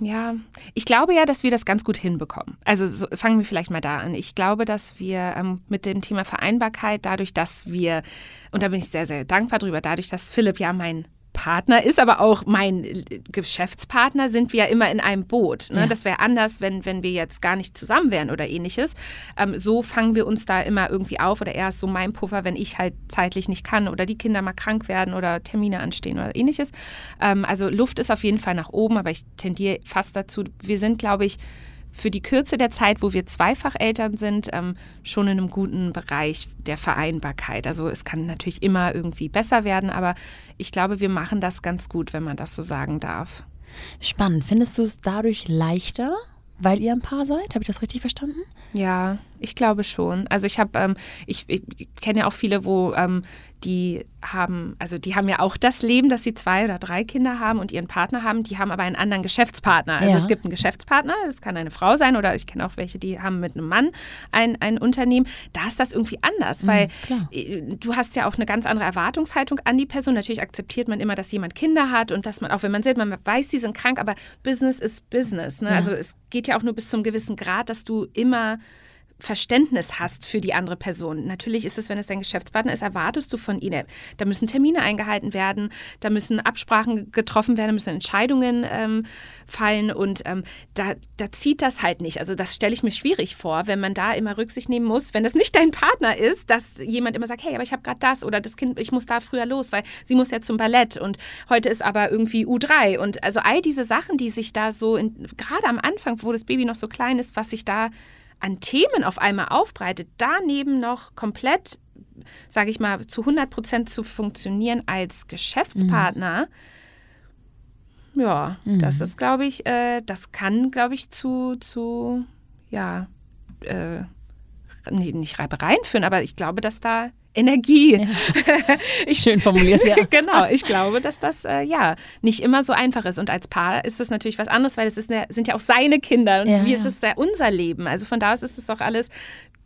S2: ja, ich glaube ja, dass wir das ganz gut hinbekommen. Also so, fangen wir vielleicht mal da an. Ich glaube, dass wir ähm, mit dem Thema Vereinbarkeit, dadurch, dass wir, und da bin ich sehr, sehr dankbar drüber, dadurch, dass Philipp ja mein Partner ist, aber auch mein Geschäftspartner, sind wir ja immer in einem Boot. Ne? Ja. Das wäre anders, wenn, wenn wir jetzt gar nicht zusammen wären oder ähnliches. Ähm, so fangen wir uns da immer irgendwie auf oder er ist so mein Puffer, wenn ich halt zeitlich nicht kann oder die Kinder mal krank werden oder Termine anstehen oder ähnliches. Ähm, also Luft ist auf jeden Fall nach oben, aber ich tendiere fast dazu, wir sind, glaube ich, für die Kürze der Zeit, wo wir zweifach Eltern sind, ähm, schon in einem guten Bereich der Vereinbarkeit. Also es kann natürlich immer irgendwie besser werden, aber ich glaube, wir machen das ganz gut, wenn man das so sagen darf.
S1: Spannend. Findest du es dadurch leichter, weil ihr ein Paar seid? Habe ich das richtig verstanden?
S2: Ja, ich glaube schon. Also ich habe, ähm, ich, ich kenne ja auch viele, wo ähm, die haben, also die haben ja auch das Leben, dass sie zwei oder drei Kinder haben und ihren Partner haben, die haben aber einen anderen Geschäftspartner. Also ja. es gibt einen Geschäftspartner, das kann eine Frau sein oder ich kenne auch welche, die haben mit einem Mann ein, ein Unternehmen. Da ist das irgendwie anders, mhm, weil mhm, du hast ja auch eine ganz andere Erwartungshaltung an die Person. Natürlich akzeptiert man immer, dass jemand Kinder hat und dass man, auch wenn man sieht, man weiß, die sind krank, aber Business ist Business. Ne? Ja. Also es geht ja auch nur bis zum gewissen Grad, dass du immer Verständnis hast für die andere Person. Natürlich ist es, wenn es dein Geschäftspartner ist, erwartest du von ihnen. Da müssen Termine eingehalten werden, da müssen Absprachen getroffen werden, da müssen Entscheidungen ähm, fallen und ähm, da, da zieht das halt nicht. Also das stelle ich mir schwierig vor, wenn man da immer Rücksicht nehmen muss, wenn das nicht dein Partner ist, dass jemand immer sagt, hey, aber ich habe gerade das oder das Kind, ich muss da früher los, weil sie muss ja zum Ballett und heute ist aber irgendwie U3 und also all diese Sachen, die sich da so gerade am Anfang, wo das Baby noch so klein ist, was sich da an Themen auf einmal aufbreitet, daneben noch komplett, sage ich mal, zu 100 Prozent zu funktionieren als Geschäftspartner, mhm. ja, mhm. das ist, glaube ich, äh, das kann, glaube ich, zu, zu, ja, äh, nicht Reibereien führen, aber ich glaube, dass da Energie. Ja.
S1: Ich, Schön formuliert, ja.
S2: genau, ich glaube, dass das äh, ja nicht immer so einfach ist. Und als Paar ist das natürlich was anderes, weil es sind ja auch seine Kinder und ja, wie ist es ja unser Leben. Also von da aus ist es auch alles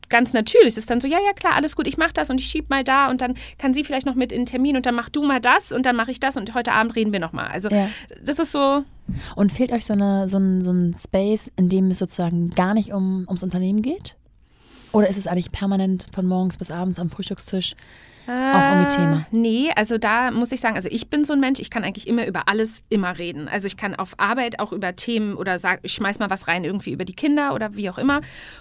S2: ganz natürlich. Es ist dann so, ja, ja, klar, alles gut, ich mache das und ich schiebe mal da und dann kann sie vielleicht noch mit in den Termin und dann mach du mal das und dann mache ich das und heute Abend reden wir nochmal. Also ja. das ist so.
S1: Und fehlt euch so, eine, so, ein, so ein Space, in dem es sozusagen gar nicht um, ums Unternehmen geht? Oder ist es eigentlich permanent von morgens bis abends am Frühstückstisch auch irgendwie Thema?
S2: Nee, also da muss ich sagen, also ich bin so ein Mensch, ich kann eigentlich immer über alles immer reden. Also ich kann auf Arbeit auch über Themen oder sag, ich schmeiß mal was rein, irgendwie über die Kinder oder wie auch immer.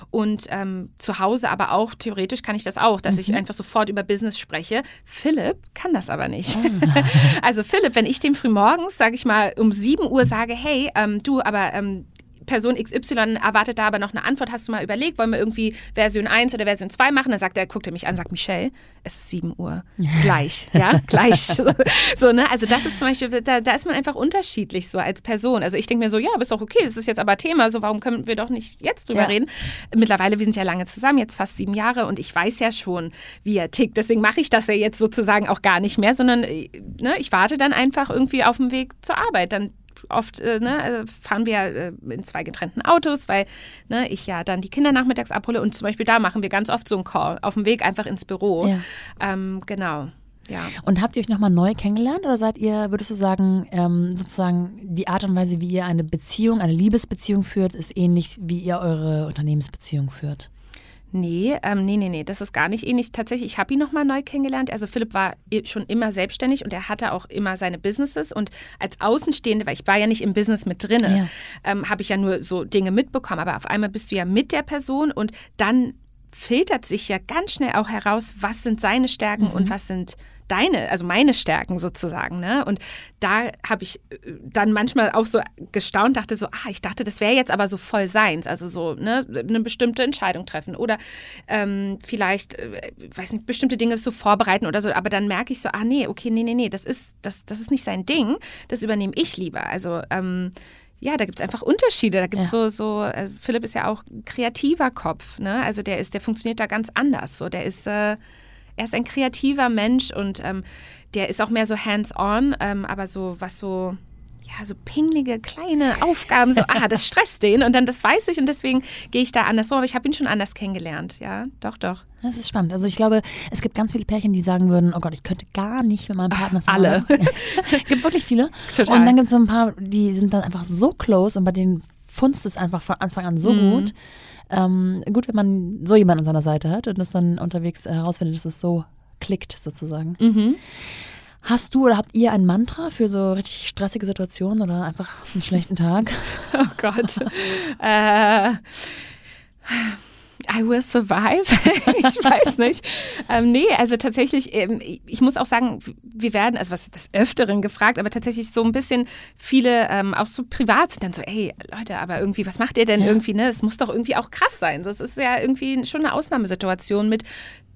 S2: Und ähm, zu Hause aber auch, theoretisch kann ich das auch, dass mhm. ich einfach sofort über Business spreche. Philipp kann das aber nicht. Oh. also Philipp, wenn ich dem früh morgens, sage ich mal, um 7 Uhr sage, hey, ähm, du, aber ähm, Person XY erwartet da aber noch eine Antwort. Hast du mal überlegt, wollen wir irgendwie Version 1 oder Version 2 machen? Dann sagt er, guckt er mich an, sagt Michelle, es ist 7 Uhr. Gleich, ja, gleich. so, ne? Also das ist zum Beispiel, da, da ist man einfach unterschiedlich so als Person. Also ich denke mir so, ja, bist doch okay, das ist jetzt aber Thema, so warum können wir doch nicht jetzt drüber ja. reden? Mittlerweile, wir sind ja lange zusammen, jetzt fast sieben Jahre und ich weiß ja schon, wie er tickt. Deswegen mache ich das ja jetzt sozusagen auch gar nicht mehr, sondern äh, ne, ich warte dann einfach irgendwie auf dem Weg zur Arbeit. Dann oft äh, ne, also fahren wir äh, in zwei getrennten Autos, weil ne, ich ja dann die Kinder nachmittags abhole und zum Beispiel da machen wir ganz oft so einen Call auf dem Weg einfach ins Büro. Ja. Ähm, genau. Ja.
S1: Und habt ihr euch nochmal neu kennengelernt oder seid ihr, würdest du sagen, ähm, sozusagen die Art und Weise, wie ihr eine Beziehung, eine Liebesbeziehung führt, ist ähnlich, wie ihr eure Unternehmensbeziehung führt?
S2: Nee, ähm, nee, nee, nee, das ist gar nicht ähnlich. Tatsächlich, ich habe ihn nochmal neu kennengelernt. Also Philipp war schon immer selbstständig und er hatte auch immer seine Businesses. Und als Außenstehende, weil ich war ja nicht im Business mit drin, ja. ähm, habe ich ja nur so Dinge mitbekommen. Aber auf einmal bist du ja mit der Person und dann filtert sich ja ganz schnell auch heraus, was sind seine Stärken mhm. und was sind deine, also meine Stärken sozusagen. Ne? Und da habe ich äh, dann manchmal auch so gestaunt, dachte so, ah, ich dachte, das wäre jetzt aber so voll seins, also so ne, eine bestimmte Entscheidung treffen oder ähm, vielleicht, äh, weiß nicht, bestimmte Dinge so vorbereiten oder so. Aber dann merke ich so, ah nee, okay, nee, nee, nee, das ist, das, das ist nicht sein Ding, das übernehme ich lieber. Also ähm, ja, da gibt es einfach Unterschiede. Da gibt es ja. so, so also Philipp ist ja auch kreativer Kopf, ne? Also der ist, der funktioniert da ganz anders. So, der ist, äh, er ist ein kreativer Mensch und ähm, der ist auch mehr so hands-on, ähm, aber so, was so ja, so pinglige kleine Aufgaben, so, ah, das stresst den und dann das weiß ich und deswegen gehe ich da anders so, aber ich habe ihn schon anders kennengelernt, ja, doch, doch.
S1: Das ist spannend. Also ich glaube, es gibt ganz viele Pärchen, die sagen würden, oh Gott, ich könnte gar nicht mit meinem Partner
S2: zusammen. Alle.
S1: gibt wirklich viele. Total. Und dann gibt es so ein paar, die sind dann einfach so close und bei denen funzt es einfach von Anfang an so mhm. gut. Ähm, gut, wenn man so jemanden an seiner Seite hat und das dann unterwegs herausfindet, dass es so klickt sozusagen. Mhm. Hast du oder habt ihr ein Mantra für so richtig stressige Situationen oder einfach einen schlechten Tag?
S2: oh Gott. äh, I will survive. ich weiß nicht. Ähm, nee, also tatsächlich, ähm, ich muss auch sagen, wir werden, also was des Öfteren gefragt, aber tatsächlich so ein bisschen viele, ähm, auch so privat sind dann so, ey, Leute, aber irgendwie, was macht ihr denn ja. irgendwie, ne? Es muss doch irgendwie auch krass sein. So, es ist ja irgendwie schon eine Ausnahmesituation mit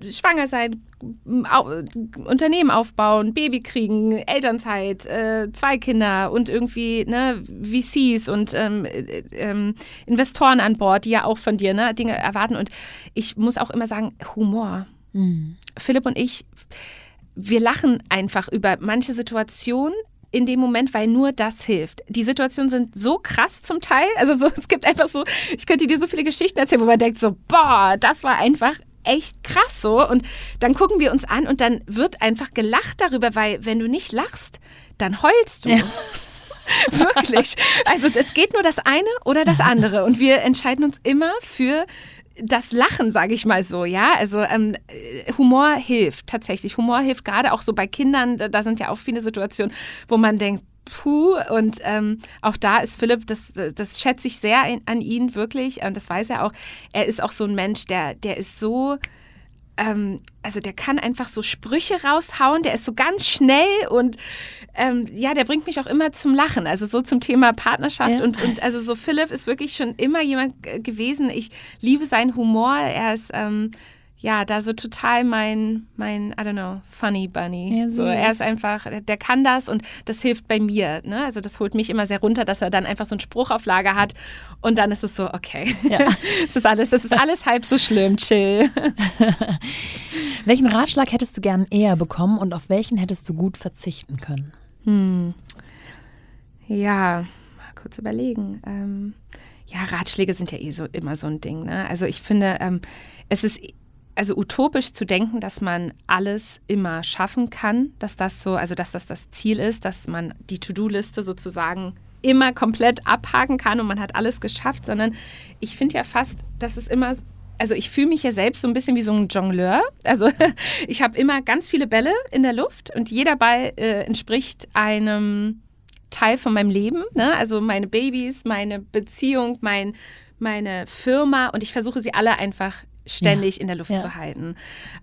S2: schwanger sein, Unternehmen aufbauen, Baby kriegen, Elternzeit, äh, zwei Kinder und irgendwie ne, VCs und ähm, äh, ähm, Investoren an Bord, die ja auch von dir ne, Dinge erwarten. Und ich muss auch immer sagen, Humor. Mhm. Philipp und ich, wir lachen einfach über manche Situationen, in dem Moment, weil nur das hilft. Die Situationen sind so krass zum Teil. Also so, es gibt einfach so, ich könnte dir so viele Geschichten erzählen, wo man denkt so, boah, das war einfach echt krass so. Und dann gucken wir uns an und dann wird einfach gelacht darüber, weil wenn du nicht lachst, dann heulst du. Ja. Wirklich. Also es geht nur das eine oder das andere. Und wir entscheiden uns immer für das Lachen, sage ich mal so, ja. Also ähm, Humor hilft tatsächlich. Humor hilft gerade auch so bei Kindern. Da sind ja auch viele Situationen, wo man denkt, puh. Und ähm, auch da ist Philipp, das, das schätze ich sehr an ihn wirklich. Und das weiß er auch. Er ist auch so ein Mensch, der, der ist so ähm, also der kann einfach so Sprüche raushauen, der ist so ganz schnell und ähm, ja, der bringt mich auch immer zum Lachen. Also so zum Thema Partnerschaft ja. und, und also so Philipp ist wirklich schon immer jemand gewesen. Ich liebe seinen Humor. Er ist ähm, ja, da so total mein, mein, I don't know, funny bunny. Ja, so, er ist einfach, der kann das und das hilft bei mir. Ne? Also das holt mich immer sehr runter, dass er dann einfach so einen Spruch auf Lager hat und dann ist es so, okay, ja. das ist alles, das ist alles halb so schlimm, chill.
S1: welchen Ratschlag hättest du gern eher bekommen und auf welchen hättest du gut verzichten können? Hm.
S2: Ja, mal kurz überlegen. Ähm, ja, Ratschläge sind ja eh so immer so ein Ding. Ne? Also ich finde, ähm, es ist also utopisch zu denken, dass man alles immer schaffen kann, dass das so, also dass das das Ziel ist, dass man die To-Do-Liste sozusagen immer komplett abhaken kann und man hat alles geschafft, sondern ich finde ja fast, dass es immer also ich fühle mich ja selbst so ein bisschen wie so ein Jongleur. Also ich habe immer ganz viele Bälle in der Luft und jeder Ball äh, entspricht einem Teil von meinem Leben. Ne? Also meine Babys, meine Beziehung, mein, meine Firma und ich versuche sie alle einfach ständig ja. in der Luft ja. zu halten.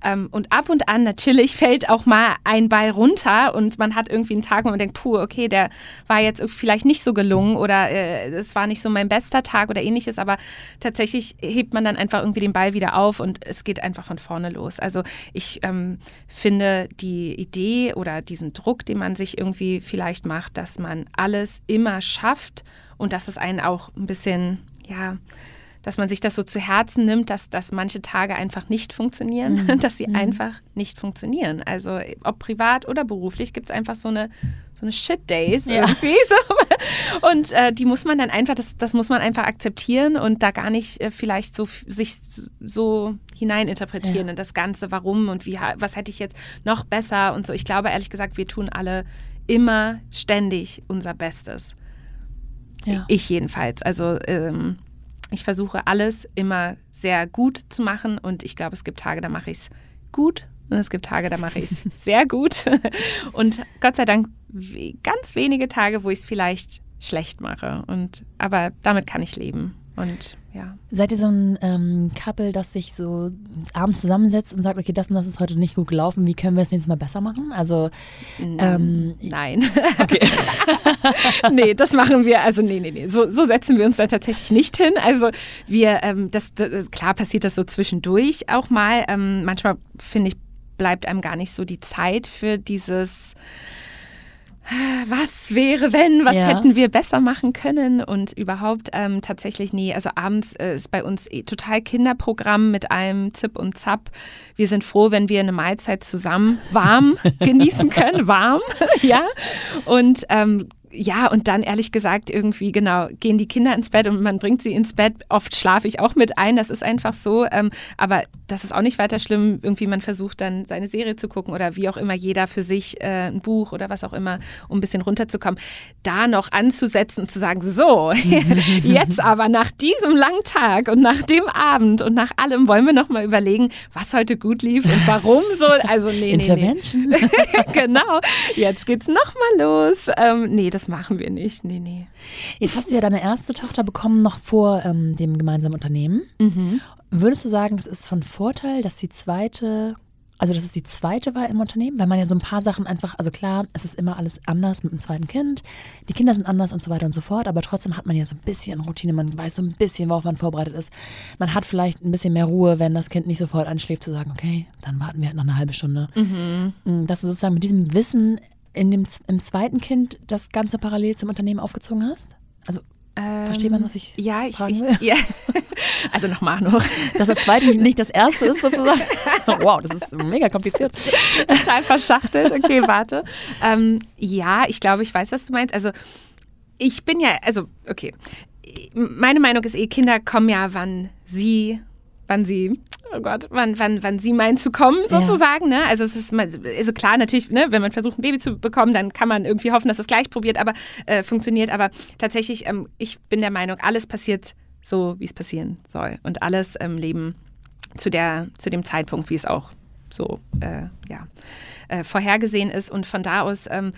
S2: Ähm, und ab und an natürlich fällt auch mal ein Ball runter und man hat irgendwie einen Tag, wo man denkt, puh, okay, der war jetzt vielleicht nicht so gelungen oder es äh, war nicht so mein bester Tag oder ähnliches, aber tatsächlich hebt man dann einfach irgendwie den Ball wieder auf und es geht einfach von vorne los. Also ich ähm, finde die Idee oder diesen Druck, den man sich irgendwie vielleicht macht, dass man alles immer schafft und dass es einen auch ein bisschen, ja, dass man sich das so zu Herzen nimmt, dass, dass manche Tage einfach nicht funktionieren, mhm. dass sie mhm. einfach nicht funktionieren. Also ob privat oder beruflich gibt es einfach so eine, so eine Shit-Days ja. irgendwie. So. Und äh, die muss man dann einfach, das, das muss man einfach akzeptieren und da gar nicht äh, vielleicht so sich so hineininterpretieren ja. in das Ganze, warum und wie, was hätte ich jetzt noch besser und so. Ich glaube ehrlich gesagt, wir tun alle immer ständig unser Bestes. Ja. Ich jedenfalls. Also ähm, ich versuche alles immer sehr gut zu machen und ich glaube, es gibt Tage, da mache ich es gut und es gibt Tage, da mache ich es sehr gut und Gott sei Dank ganz wenige Tage, wo ich es vielleicht schlecht mache und aber damit kann ich leben. Und ja.
S1: Seid ihr so ein ähm, Couple, das sich so abends zusammensetzt und sagt, okay, das und das ist heute nicht gut gelaufen, wie können wir es nächstes Mal besser machen? Also
S2: ähm, nein. Okay. nee, das machen wir, also nee, nee, nee. So, so setzen wir uns da tatsächlich nicht hin. Also wir, ähm, das, das, klar passiert das so zwischendurch auch mal. Ähm, manchmal finde ich, bleibt einem gar nicht so die Zeit für dieses was wäre, wenn, was ja. hätten wir besser machen können und überhaupt ähm, tatsächlich nie. Also abends äh, ist bei uns eh total Kinderprogramm mit allem Zip und Zap. Wir sind froh, wenn wir eine Mahlzeit zusammen warm genießen können, warm, ja. Und ähm, ja, und dann ehrlich gesagt, irgendwie, genau, gehen die Kinder ins Bett und man bringt sie ins Bett. Oft schlafe ich auch mit ein, das ist einfach so. Ähm, aber das ist auch nicht weiter schlimm. Irgendwie, man versucht dann seine Serie zu gucken oder wie auch immer, jeder für sich äh, ein Buch oder was auch immer, um ein bisschen runterzukommen. Da noch anzusetzen und zu sagen, so, jetzt aber nach diesem langen Tag und nach dem Abend und nach allem wollen wir nochmal überlegen, was heute gut lief und warum so. Also, nee,
S1: Intervention.
S2: nee, nee. genau. Jetzt geht's nochmal los. Ähm, nee, das machen wir nicht. Nee, nee.
S1: Jetzt hast du ja deine erste Tochter bekommen, noch vor ähm, dem gemeinsamen Unternehmen. Mhm. Würdest du sagen, es ist von Vorteil, dass die zweite, also dass es die zweite war im Unternehmen? Weil man ja so ein paar Sachen einfach, also klar, es ist immer alles anders mit dem zweiten Kind, die Kinder sind anders und so weiter und so fort, aber trotzdem hat man ja so ein bisschen Routine, man weiß so ein bisschen, worauf man vorbereitet ist. Man hat vielleicht ein bisschen mehr Ruhe, wenn das Kind nicht sofort anschläft, zu sagen, okay, dann warten wir halt noch eine halbe Stunde. Mhm. Mm, dass du sozusagen mit diesem Wissen in dem, im zweiten Kind das Ganze parallel zum Unternehmen aufgezogen hast? Also ähm, versteht man, was ich
S2: ja, ich,
S1: fragen will?
S2: Ich, ja. Also nochmal noch.
S1: Dass das zweite nicht das erste ist sozusagen. Wow, das ist mega kompliziert.
S2: Total verschachtelt. Okay, warte. Ähm, ja, ich glaube, ich weiß, was du meinst. Also ich bin ja, also okay. Meine Meinung ist eh, Kinder kommen ja, wann sie, wann sie oh Gott, wann, wann, wann sie meinen zu kommen, sozusagen. Ja. Ne? Also es ist also klar, natürlich, ne, wenn man versucht, ein Baby zu bekommen, dann kann man irgendwie hoffen, dass es gleich probiert, aber äh, funktioniert. Aber tatsächlich, ähm, ich bin der Meinung, alles passiert so, wie es passieren soll. Und alles im Leben zu, der, zu dem Zeitpunkt, wie es auch so äh, ja, äh, vorhergesehen ist. Und von da aus ähm,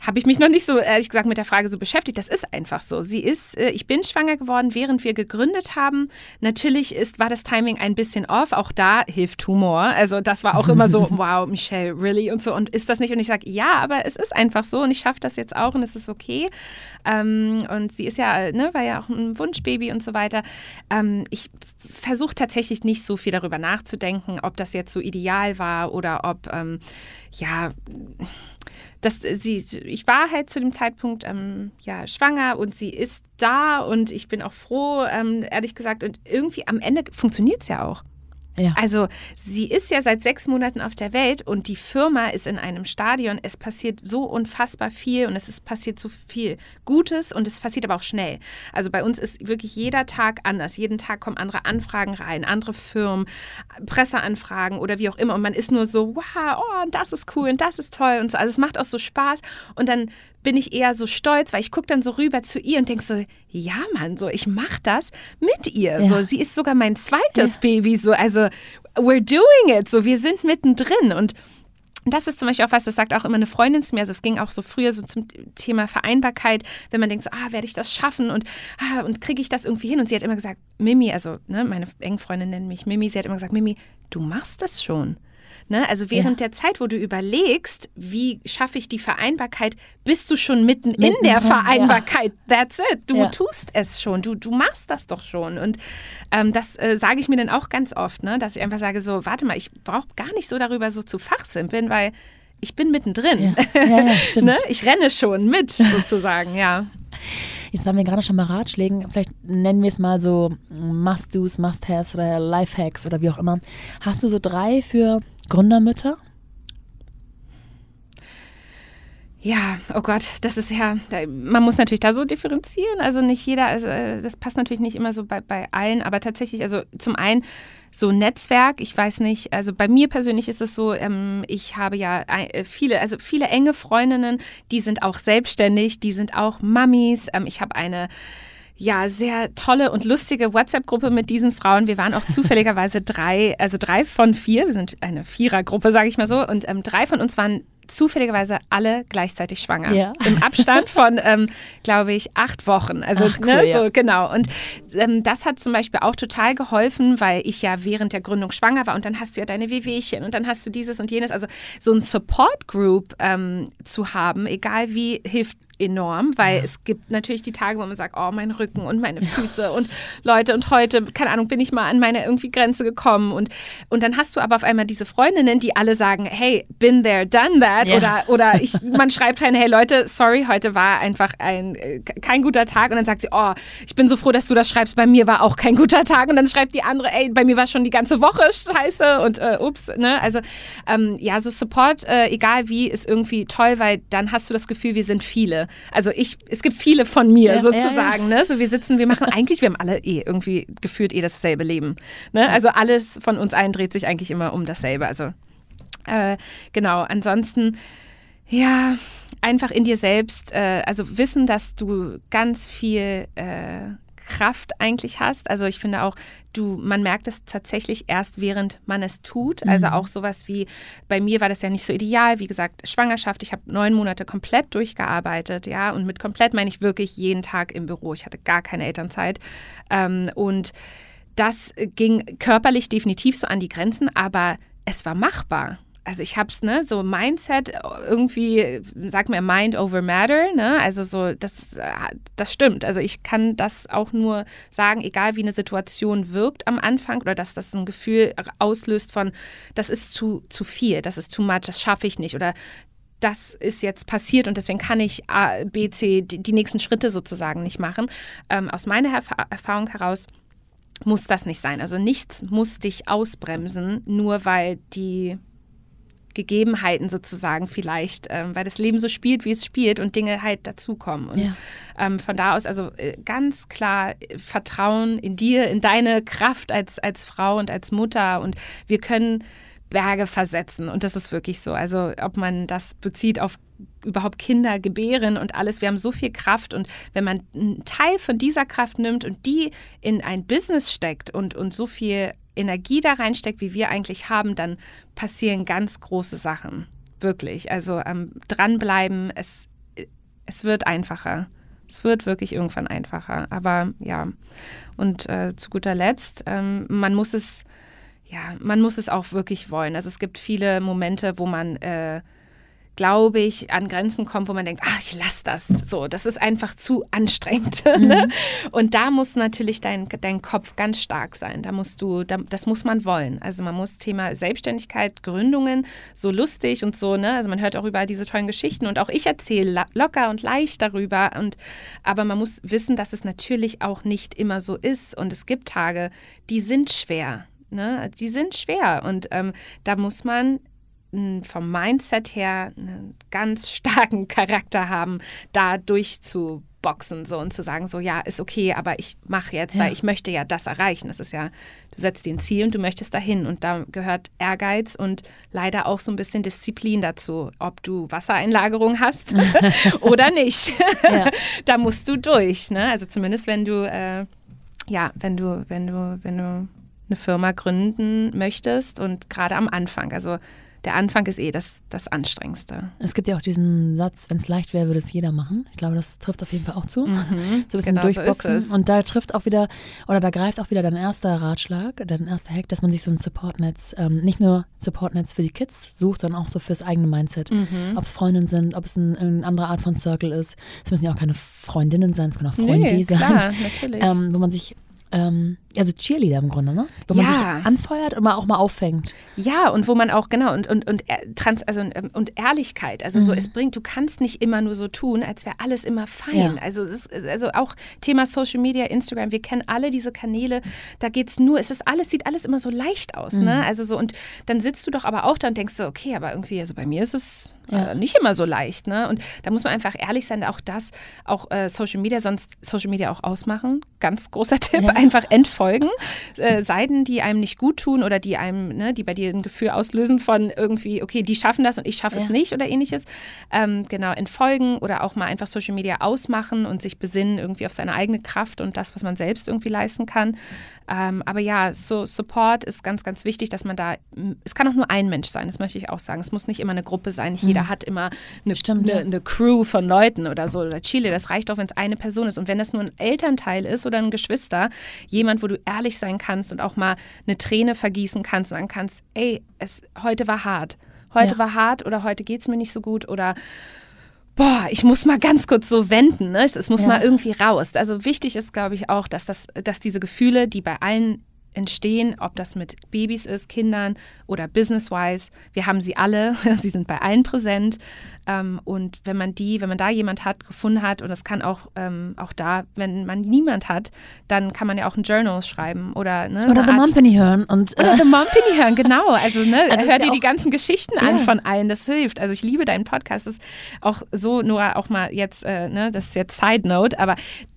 S2: habe ich mich noch nicht so, ehrlich gesagt, mit der Frage so beschäftigt. Das ist einfach so. Sie ist, äh, ich bin schwanger geworden, während wir gegründet haben. Natürlich ist, war das Timing ein bisschen off. Auch da hilft Humor. Also das war auch immer so, wow, Michelle, really und so. Und ist das nicht? Und ich sage, ja, aber es ist einfach so und ich schaffe das jetzt auch und es ist okay. Ähm, und sie ist ja, ne, war ja auch ein Wunschbaby und so weiter. Ähm, ich versuche tatsächlich nicht so viel darüber nachzudenken, ob das jetzt so ideal war oder ob, ähm, ja, dass sie, ich war halt zu dem Zeitpunkt ähm, ja schwanger und sie ist da und ich bin auch froh, ähm, ehrlich gesagt. Und irgendwie am Ende funktioniert es ja auch. Ja. Also sie ist ja seit sechs Monaten auf der Welt und die Firma ist in einem Stadion. Es passiert so unfassbar viel und es ist passiert so viel Gutes und es passiert aber auch schnell. Also bei uns ist wirklich jeder Tag anders. Jeden Tag kommen andere Anfragen rein, andere Firmen, Presseanfragen oder wie auch immer. Und man ist nur so, wow, oh, das ist cool und das ist toll und so. Also es macht auch so Spaß. Und dann bin ich eher so stolz, weil ich gucke dann so rüber zu ihr und denke so, ja Mann, so ich mache das mit ihr. Ja. So, sie ist sogar mein zweites ja. Baby. So, also we're doing it. So, wir sind mittendrin und das ist zum Beispiel auch was, das sagt auch immer eine Freundin zu mir. Also es ging auch so früher so zum Thema Vereinbarkeit, wenn man denkt so, ah, werde ich das schaffen und, ah, und kriege ich das irgendwie hin? Und sie hat immer gesagt, Mimi, also ne, meine engen Freundin nennt mich Mimi, sie hat immer gesagt, Mimi, du machst das schon. Ne? Also während ja. der Zeit, wo du überlegst, wie schaffe ich die Vereinbarkeit, bist du schon mitten, mitten in der Vereinbarkeit. Ja. That's it. Du ja. tust es schon. Du, du machst das doch schon. Und ähm, das äh, sage ich mir dann auch ganz oft, ne? dass ich einfach sage so, warte mal, ich brauche gar nicht so darüber so zu fachsimpeln, weil ich bin mittendrin. ne? Ich renne schon mit, sozusagen, ja.
S1: Jetzt waren wir gerade schon bei Ratschlägen. Vielleicht nennen wir es mal so Must-Dos, Must-Haves oder Lifehacks oder wie auch immer. Hast du so drei für Gründermütter?
S2: Ja, oh Gott, das ist ja, man muss natürlich da so differenzieren. Also nicht jeder, also äh, das passt natürlich nicht immer so bei, bei allen, aber tatsächlich, also zum einen so Netzwerk, ich weiß nicht, also bei mir persönlich ist es so, ähm, ich habe ja äh, viele, also viele enge Freundinnen, die sind auch selbstständig, die sind auch Mummies. Ähm, ich habe eine ja, sehr tolle und lustige WhatsApp-Gruppe mit diesen Frauen. Wir waren auch zufälligerweise drei, also drei von vier, wir sind eine Vierergruppe, sage ich mal so, und ähm, drei von uns waren zufälligerweise alle gleichzeitig schwanger. Ja. Im Abstand von, ähm, glaube ich, acht Wochen. Also, Ach, ne, cool, ne, so, ja. genau. Und ähm, das hat zum Beispiel auch total geholfen, weil ich ja während der Gründung schwanger war und dann hast du ja deine Wehwehchen und dann hast du dieses und jenes. Also, so ein Support Group ähm, zu haben, egal wie, hilft enorm, weil ja. es gibt natürlich die Tage, wo man sagt, oh, mein Rücken und meine Füße und Leute und heute, keine Ahnung, bin ich mal an meine irgendwie Grenze gekommen. Und, und dann hast du aber auf einmal diese Freundinnen, die alle sagen, hey, been there, done that. Ja. oder, oder ich, man schreibt rein, hey Leute, sorry, heute war einfach ein, äh, kein guter Tag. Und dann sagt sie, oh, ich bin so froh, dass du das schreibst, bei mir war auch kein guter Tag. Und dann schreibt die andere, ey, bei mir war schon die ganze Woche scheiße. Und äh, ups, ne, also ähm, ja, so Support, äh, egal wie, ist irgendwie toll, weil dann hast du das Gefühl, wir sind viele also ich, es gibt viele von mir ja, sozusagen. Ja, ja. Ne? So wir sitzen, wir machen eigentlich, wir haben alle eh irgendwie gefühlt eh dasselbe Leben. Ne? Also alles von uns allen dreht sich eigentlich immer um dasselbe. Also äh, genau, ansonsten, ja, einfach in dir selbst, äh, also wissen, dass du ganz viel äh, Kraft eigentlich hast. Also ich finde auch, du, man merkt es tatsächlich erst, während man es tut. Also mhm. auch sowas wie, bei mir war das ja nicht so ideal. Wie gesagt, Schwangerschaft, ich habe neun Monate komplett durchgearbeitet, ja. Und mit komplett meine ich wirklich jeden Tag im Büro. Ich hatte gar keine Elternzeit. Ähm, und das ging körperlich definitiv so an die Grenzen, aber es war machbar also ich hab's, ne, so Mindset, irgendwie, sag mir Mind over Matter, ne, also so, das, das stimmt. Also ich kann das auch nur sagen, egal wie eine Situation wirkt am Anfang oder dass das ein Gefühl auslöst von, das ist zu, zu viel, das ist too much, das schaffe ich nicht oder das ist jetzt passiert und deswegen kann ich A, B, C, die, die nächsten Schritte sozusagen nicht machen. Ähm, aus meiner Erf Erfahrung heraus muss das nicht sein. Also nichts muss dich ausbremsen, nur weil die Gegebenheiten sozusagen vielleicht, ähm, weil das Leben so spielt, wie es spielt und Dinge halt dazukommen. Und ja. ähm, von da aus also äh, ganz klar äh, Vertrauen in dir, in deine Kraft als, als Frau und als Mutter und wir können Berge versetzen und das ist wirklich so. Also ob man das bezieht auf überhaupt Kinder gebären und alles. Wir haben so viel Kraft und wenn man einen Teil von dieser Kraft nimmt und die in ein Business steckt und, und so viel Energie da reinsteckt, wie wir eigentlich haben, dann passieren ganz große Sachen. Wirklich. Also ähm, dranbleiben, es, es wird einfacher. Es wird wirklich irgendwann einfacher. Aber ja, und äh, zu guter Letzt, ähm, man muss es, ja, man muss es auch wirklich wollen. Also es gibt viele Momente, wo man äh, glaube ich, an Grenzen kommt, wo man denkt, ach, ich lasse das. So, das ist einfach zu anstrengend. Ne? Mhm. Und da muss natürlich dein, dein Kopf ganz stark sein. Da musst du, da, das muss man wollen. Also man muss Thema Selbstständigkeit, Gründungen, so lustig und so, ne? Also man hört auch über diese tollen Geschichten und auch ich erzähle locker und leicht darüber. Und aber man muss wissen, dass es natürlich auch nicht immer so ist. Und es gibt Tage, die sind schwer. Ne? Die sind schwer. Und ähm, da muss man vom Mindset her einen ganz starken Charakter haben, da durchzuboxen so und zu sagen, so ja, ist okay, aber ich mache jetzt, ja. weil ich möchte ja das erreichen. Das ist ja, du setzt dir ein Ziel und du möchtest dahin und da gehört Ehrgeiz und leider auch so ein bisschen Disziplin dazu, ob du Wassereinlagerung hast oder nicht. Ja. da musst du durch. Ne? Also zumindest wenn du äh, ja, wenn du, wenn du, wenn du eine Firma gründen möchtest und gerade am Anfang, also der Anfang ist eh das, das Anstrengendste.
S1: Es gibt ja auch diesen Satz, wenn es leicht wäre, würde es jeder machen. Ich glaube, das trifft auf jeden Fall auch zu. Mhm, so ein bisschen genau durchboxen. So und da trifft auch wieder, oder da greift auch wieder dein erster Ratschlag, dein erster Hack, dass man sich so ein Supportnetz, ähm, nicht nur Supportnetz für die Kids sucht, sondern auch so fürs eigene Mindset. Mhm. Ob es Freundinnen sind, ob es ein, eine andere Art von Circle ist. Es müssen ja auch keine Freundinnen sein, es können auch Freunde nee, sein. Klar, natürlich. Ähm, wo man sich ähm, also Cheerleader im Grunde, ne? Wo man ja. sich anfeuert und man auch mal auffängt.
S2: Ja, und wo man auch, genau, und, und, und, trans, also, ähm, und Ehrlichkeit. Also mhm. so, es bringt, du kannst nicht immer nur so tun, als wäre alles immer fein. Ja. Also, ist, also auch Thema Social Media, Instagram, wir kennen alle diese Kanäle, da geht es nur, es ist alles, sieht alles immer so leicht aus, ne? mhm. ne? Also so, und dann sitzt du doch aber auch da und denkst so, okay, aber irgendwie, also bei mir ist es ja. Äh, nicht immer so leicht. Ne? Und da muss man einfach ehrlich sein, auch das, auch äh, Social Media, sonst Social Media auch ausmachen. Ganz großer Tipp, ja. einfach entfolgen entfolgen. Äh, Seiten, die einem nicht gut tun oder die einem, ne, die bei dir ein Gefühl auslösen von irgendwie, okay, die schaffen das und ich schaffe ja. es nicht oder ähnliches. Ähm, genau, entfolgen oder auch mal einfach Social Media ausmachen und sich besinnen irgendwie auf seine eigene Kraft und das, was man selbst irgendwie leisten kann. Ähm, aber ja, so Support ist ganz, ganz wichtig, dass man da, es kann auch nur ein Mensch sein, das möchte ich auch sagen. Es muss nicht immer eine Gruppe sein. Nicht mhm. jeder hat immer eine, Stimmt, eine, eine, Crew von Leuten oder so oder Chile. Das reicht auch, wenn es eine Person ist. Und wenn das nur ein Elternteil ist oder ein Geschwister, jemand, wo du ehrlich sein kannst und auch mal eine Träne vergießen kannst und sagen kannst, ey, es, heute war hart. Heute ja. war hart oder heute geht es mir nicht so gut oder boah, ich muss mal ganz kurz so wenden, ne? es, es muss ja. mal irgendwie raus. Also wichtig ist, glaube ich, auch, dass, das, dass diese Gefühle, die bei allen entstehen, ob das mit Babys ist, Kindern oder business-wise. Wir haben sie alle, sie sind bei allen präsent. Ähm, und wenn man die, wenn man da jemand hat, gefunden hat, und das kann auch, ähm, auch da, wenn man niemand hat, dann kann man ja auch ein Journal schreiben oder ne,
S1: Oder The Mompany hören. Und,
S2: äh oder The Mompany hören, genau. Also, ne, also hör dir ja die ganzen Geschichten an von allen, das hilft. Also ich liebe deinen Podcast. Das ist auch so, nur auch mal jetzt, äh, ne, das ist jetzt Side Note, aber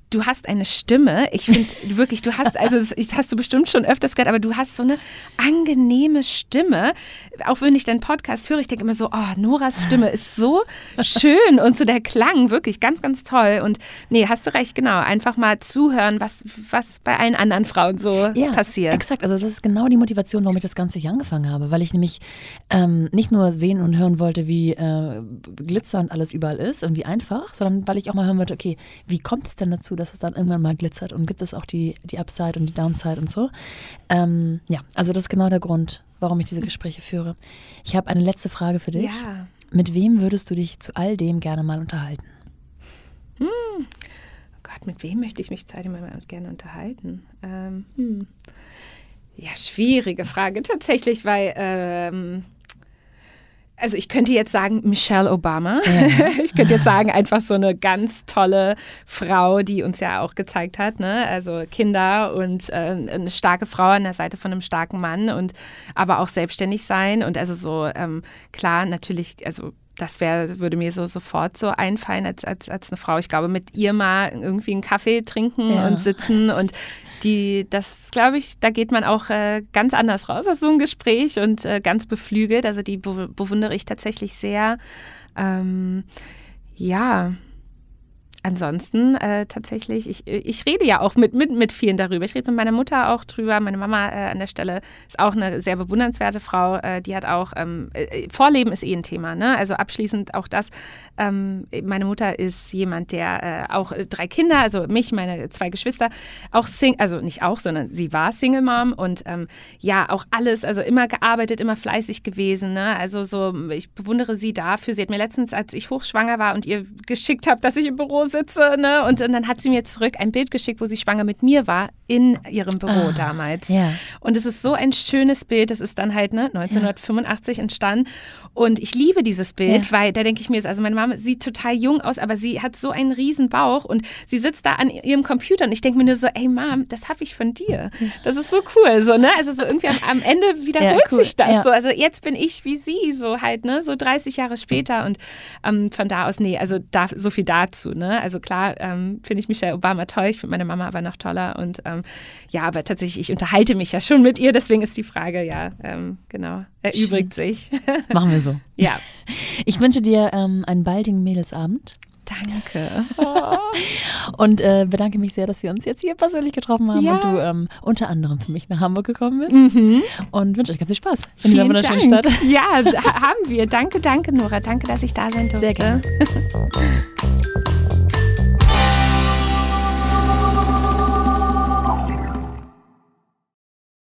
S2: du hast eine Stimme. Ich finde wirklich, du hast, also das hast du bestimmt schon öfters gehört, aber du hast so eine angenehme Stimme. Auch wenn ich deinen Podcast höre, ich denke immer so, oh, Noras Stimme ist so schön und so der Klang, wirklich ganz, ganz toll. Und nee, hast du recht, genau. Einfach mal zuhören, was, was bei allen anderen Frauen so ja, passiert.
S1: Exakt, also das ist genau die Motivation, warum ich das Ganze hier angefangen habe, weil ich nämlich ähm, nicht nur sehen und hören wollte, wie äh, glitzernd alles überall ist und wie einfach, sondern weil ich auch mal hören wollte, okay, wie kommt es denn dazu, dass es dann irgendwann mal glitzert und gibt es auch die, die Upside und die Downside und so. Ähm, ja, also das ist genau der Grund, warum ich diese Gespräche führe. Ich habe eine letzte Frage für dich.
S2: Ja.
S1: Mit wem würdest du dich zu all dem gerne mal unterhalten?
S2: Hm. Oh Gott, mit wem möchte ich mich zu all dem mal gerne unterhalten? Ähm, hm. Ja, schwierige Frage tatsächlich, weil ähm, also ich könnte jetzt sagen Michelle Obama. Ja. Ich könnte jetzt sagen einfach so eine ganz tolle Frau, die uns ja auch gezeigt hat, ne? Also Kinder und äh, eine starke Frau an der Seite von einem starken Mann und aber auch selbstständig sein und also so ähm, klar natürlich also das wäre, würde mir so sofort so einfallen als, als, als eine Frau. Ich glaube, mit ihr mal irgendwie einen Kaffee trinken ja. und sitzen und die, das glaube ich, da geht man auch äh, ganz anders raus aus so einem Gespräch und äh, ganz beflügelt. Also die bewundere ich tatsächlich sehr. Ähm, ja, ansonsten äh, tatsächlich, ich, ich rede ja auch mit, mit, mit vielen darüber. Ich rede mit meiner Mutter auch drüber. Meine Mama äh, an der Stelle ist auch eine sehr bewundernswerte Frau. Äh, die hat auch, ähm, äh, Vorleben ist eh ein Thema. Ne? Also abschließend auch das. Ähm, meine Mutter ist jemand, der äh, auch drei Kinder, also mich, meine zwei Geschwister, auch Single, also nicht auch, sondern sie war Single Mom und ähm, ja, auch alles, also immer gearbeitet, immer fleißig gewesen. Ne? Also so, ich bewundere sie dafür. Sie hat mir letztens, als ich hochschwanger war und ihr geschickt habe, dass ich im Büro sitze, sitze, ne? Und, und, dann hat sie mir zurück ein Bild geschickt, wo sie schwanger mit mir war, in ihrem Büro ah, damals.
S1: Ja.
S2: Und es ist so ein schönes Bild, das ist dann halt ne, 1985 ja. entstanden. Und ich liebe dieses Bild, ja. weil da denke ich mir, also meine Mama sieht total jung aus, aber sie hat so einen riesen Bauch und sie sitzt da an ihrem Computer und ich denke mir nur so, ey Mom, das habe ich von dir. Das ist so cool, so, ne? Also so irgendwie am, am Ende wiederholt cool. sich das so. Also jetzt bin ich wie sie, so halt, ne? So 30 Jahre später und ähm, von da aus, nee, also da, so viel dazu, ne? Also klar ähm, finde ich Michelle Obama toll, ich finde meine Mama aber noch toller. Und ähm, ja, aber tatsächlich, ich unterhalte mich ja schon mit ihr, deswegen ist die Frage, ja, ähm, genau, erübrigt Schön. sich.
S1: Machen wir so.
S2: Ja.
S1: Ich wünsche dir ähm, einen baldigen Mädelsabend.
S2: Danke.
S1: Und äh, bedanke mich sehr, dass wir uns jetzt hier persönlich getroffen haben
S2: ja.
S1: und du ähm, unter anderem für mich nach Hamburg gekommen bist.
S2: Mhm.
S1: Und wünsche euch ganz viel Spaß
S2: in dieser wunderschönen Stadt. Ja, haben wir. Danke, danke, Nora. Danke, dass ich da sein durfte.
S1: Sehr gerne.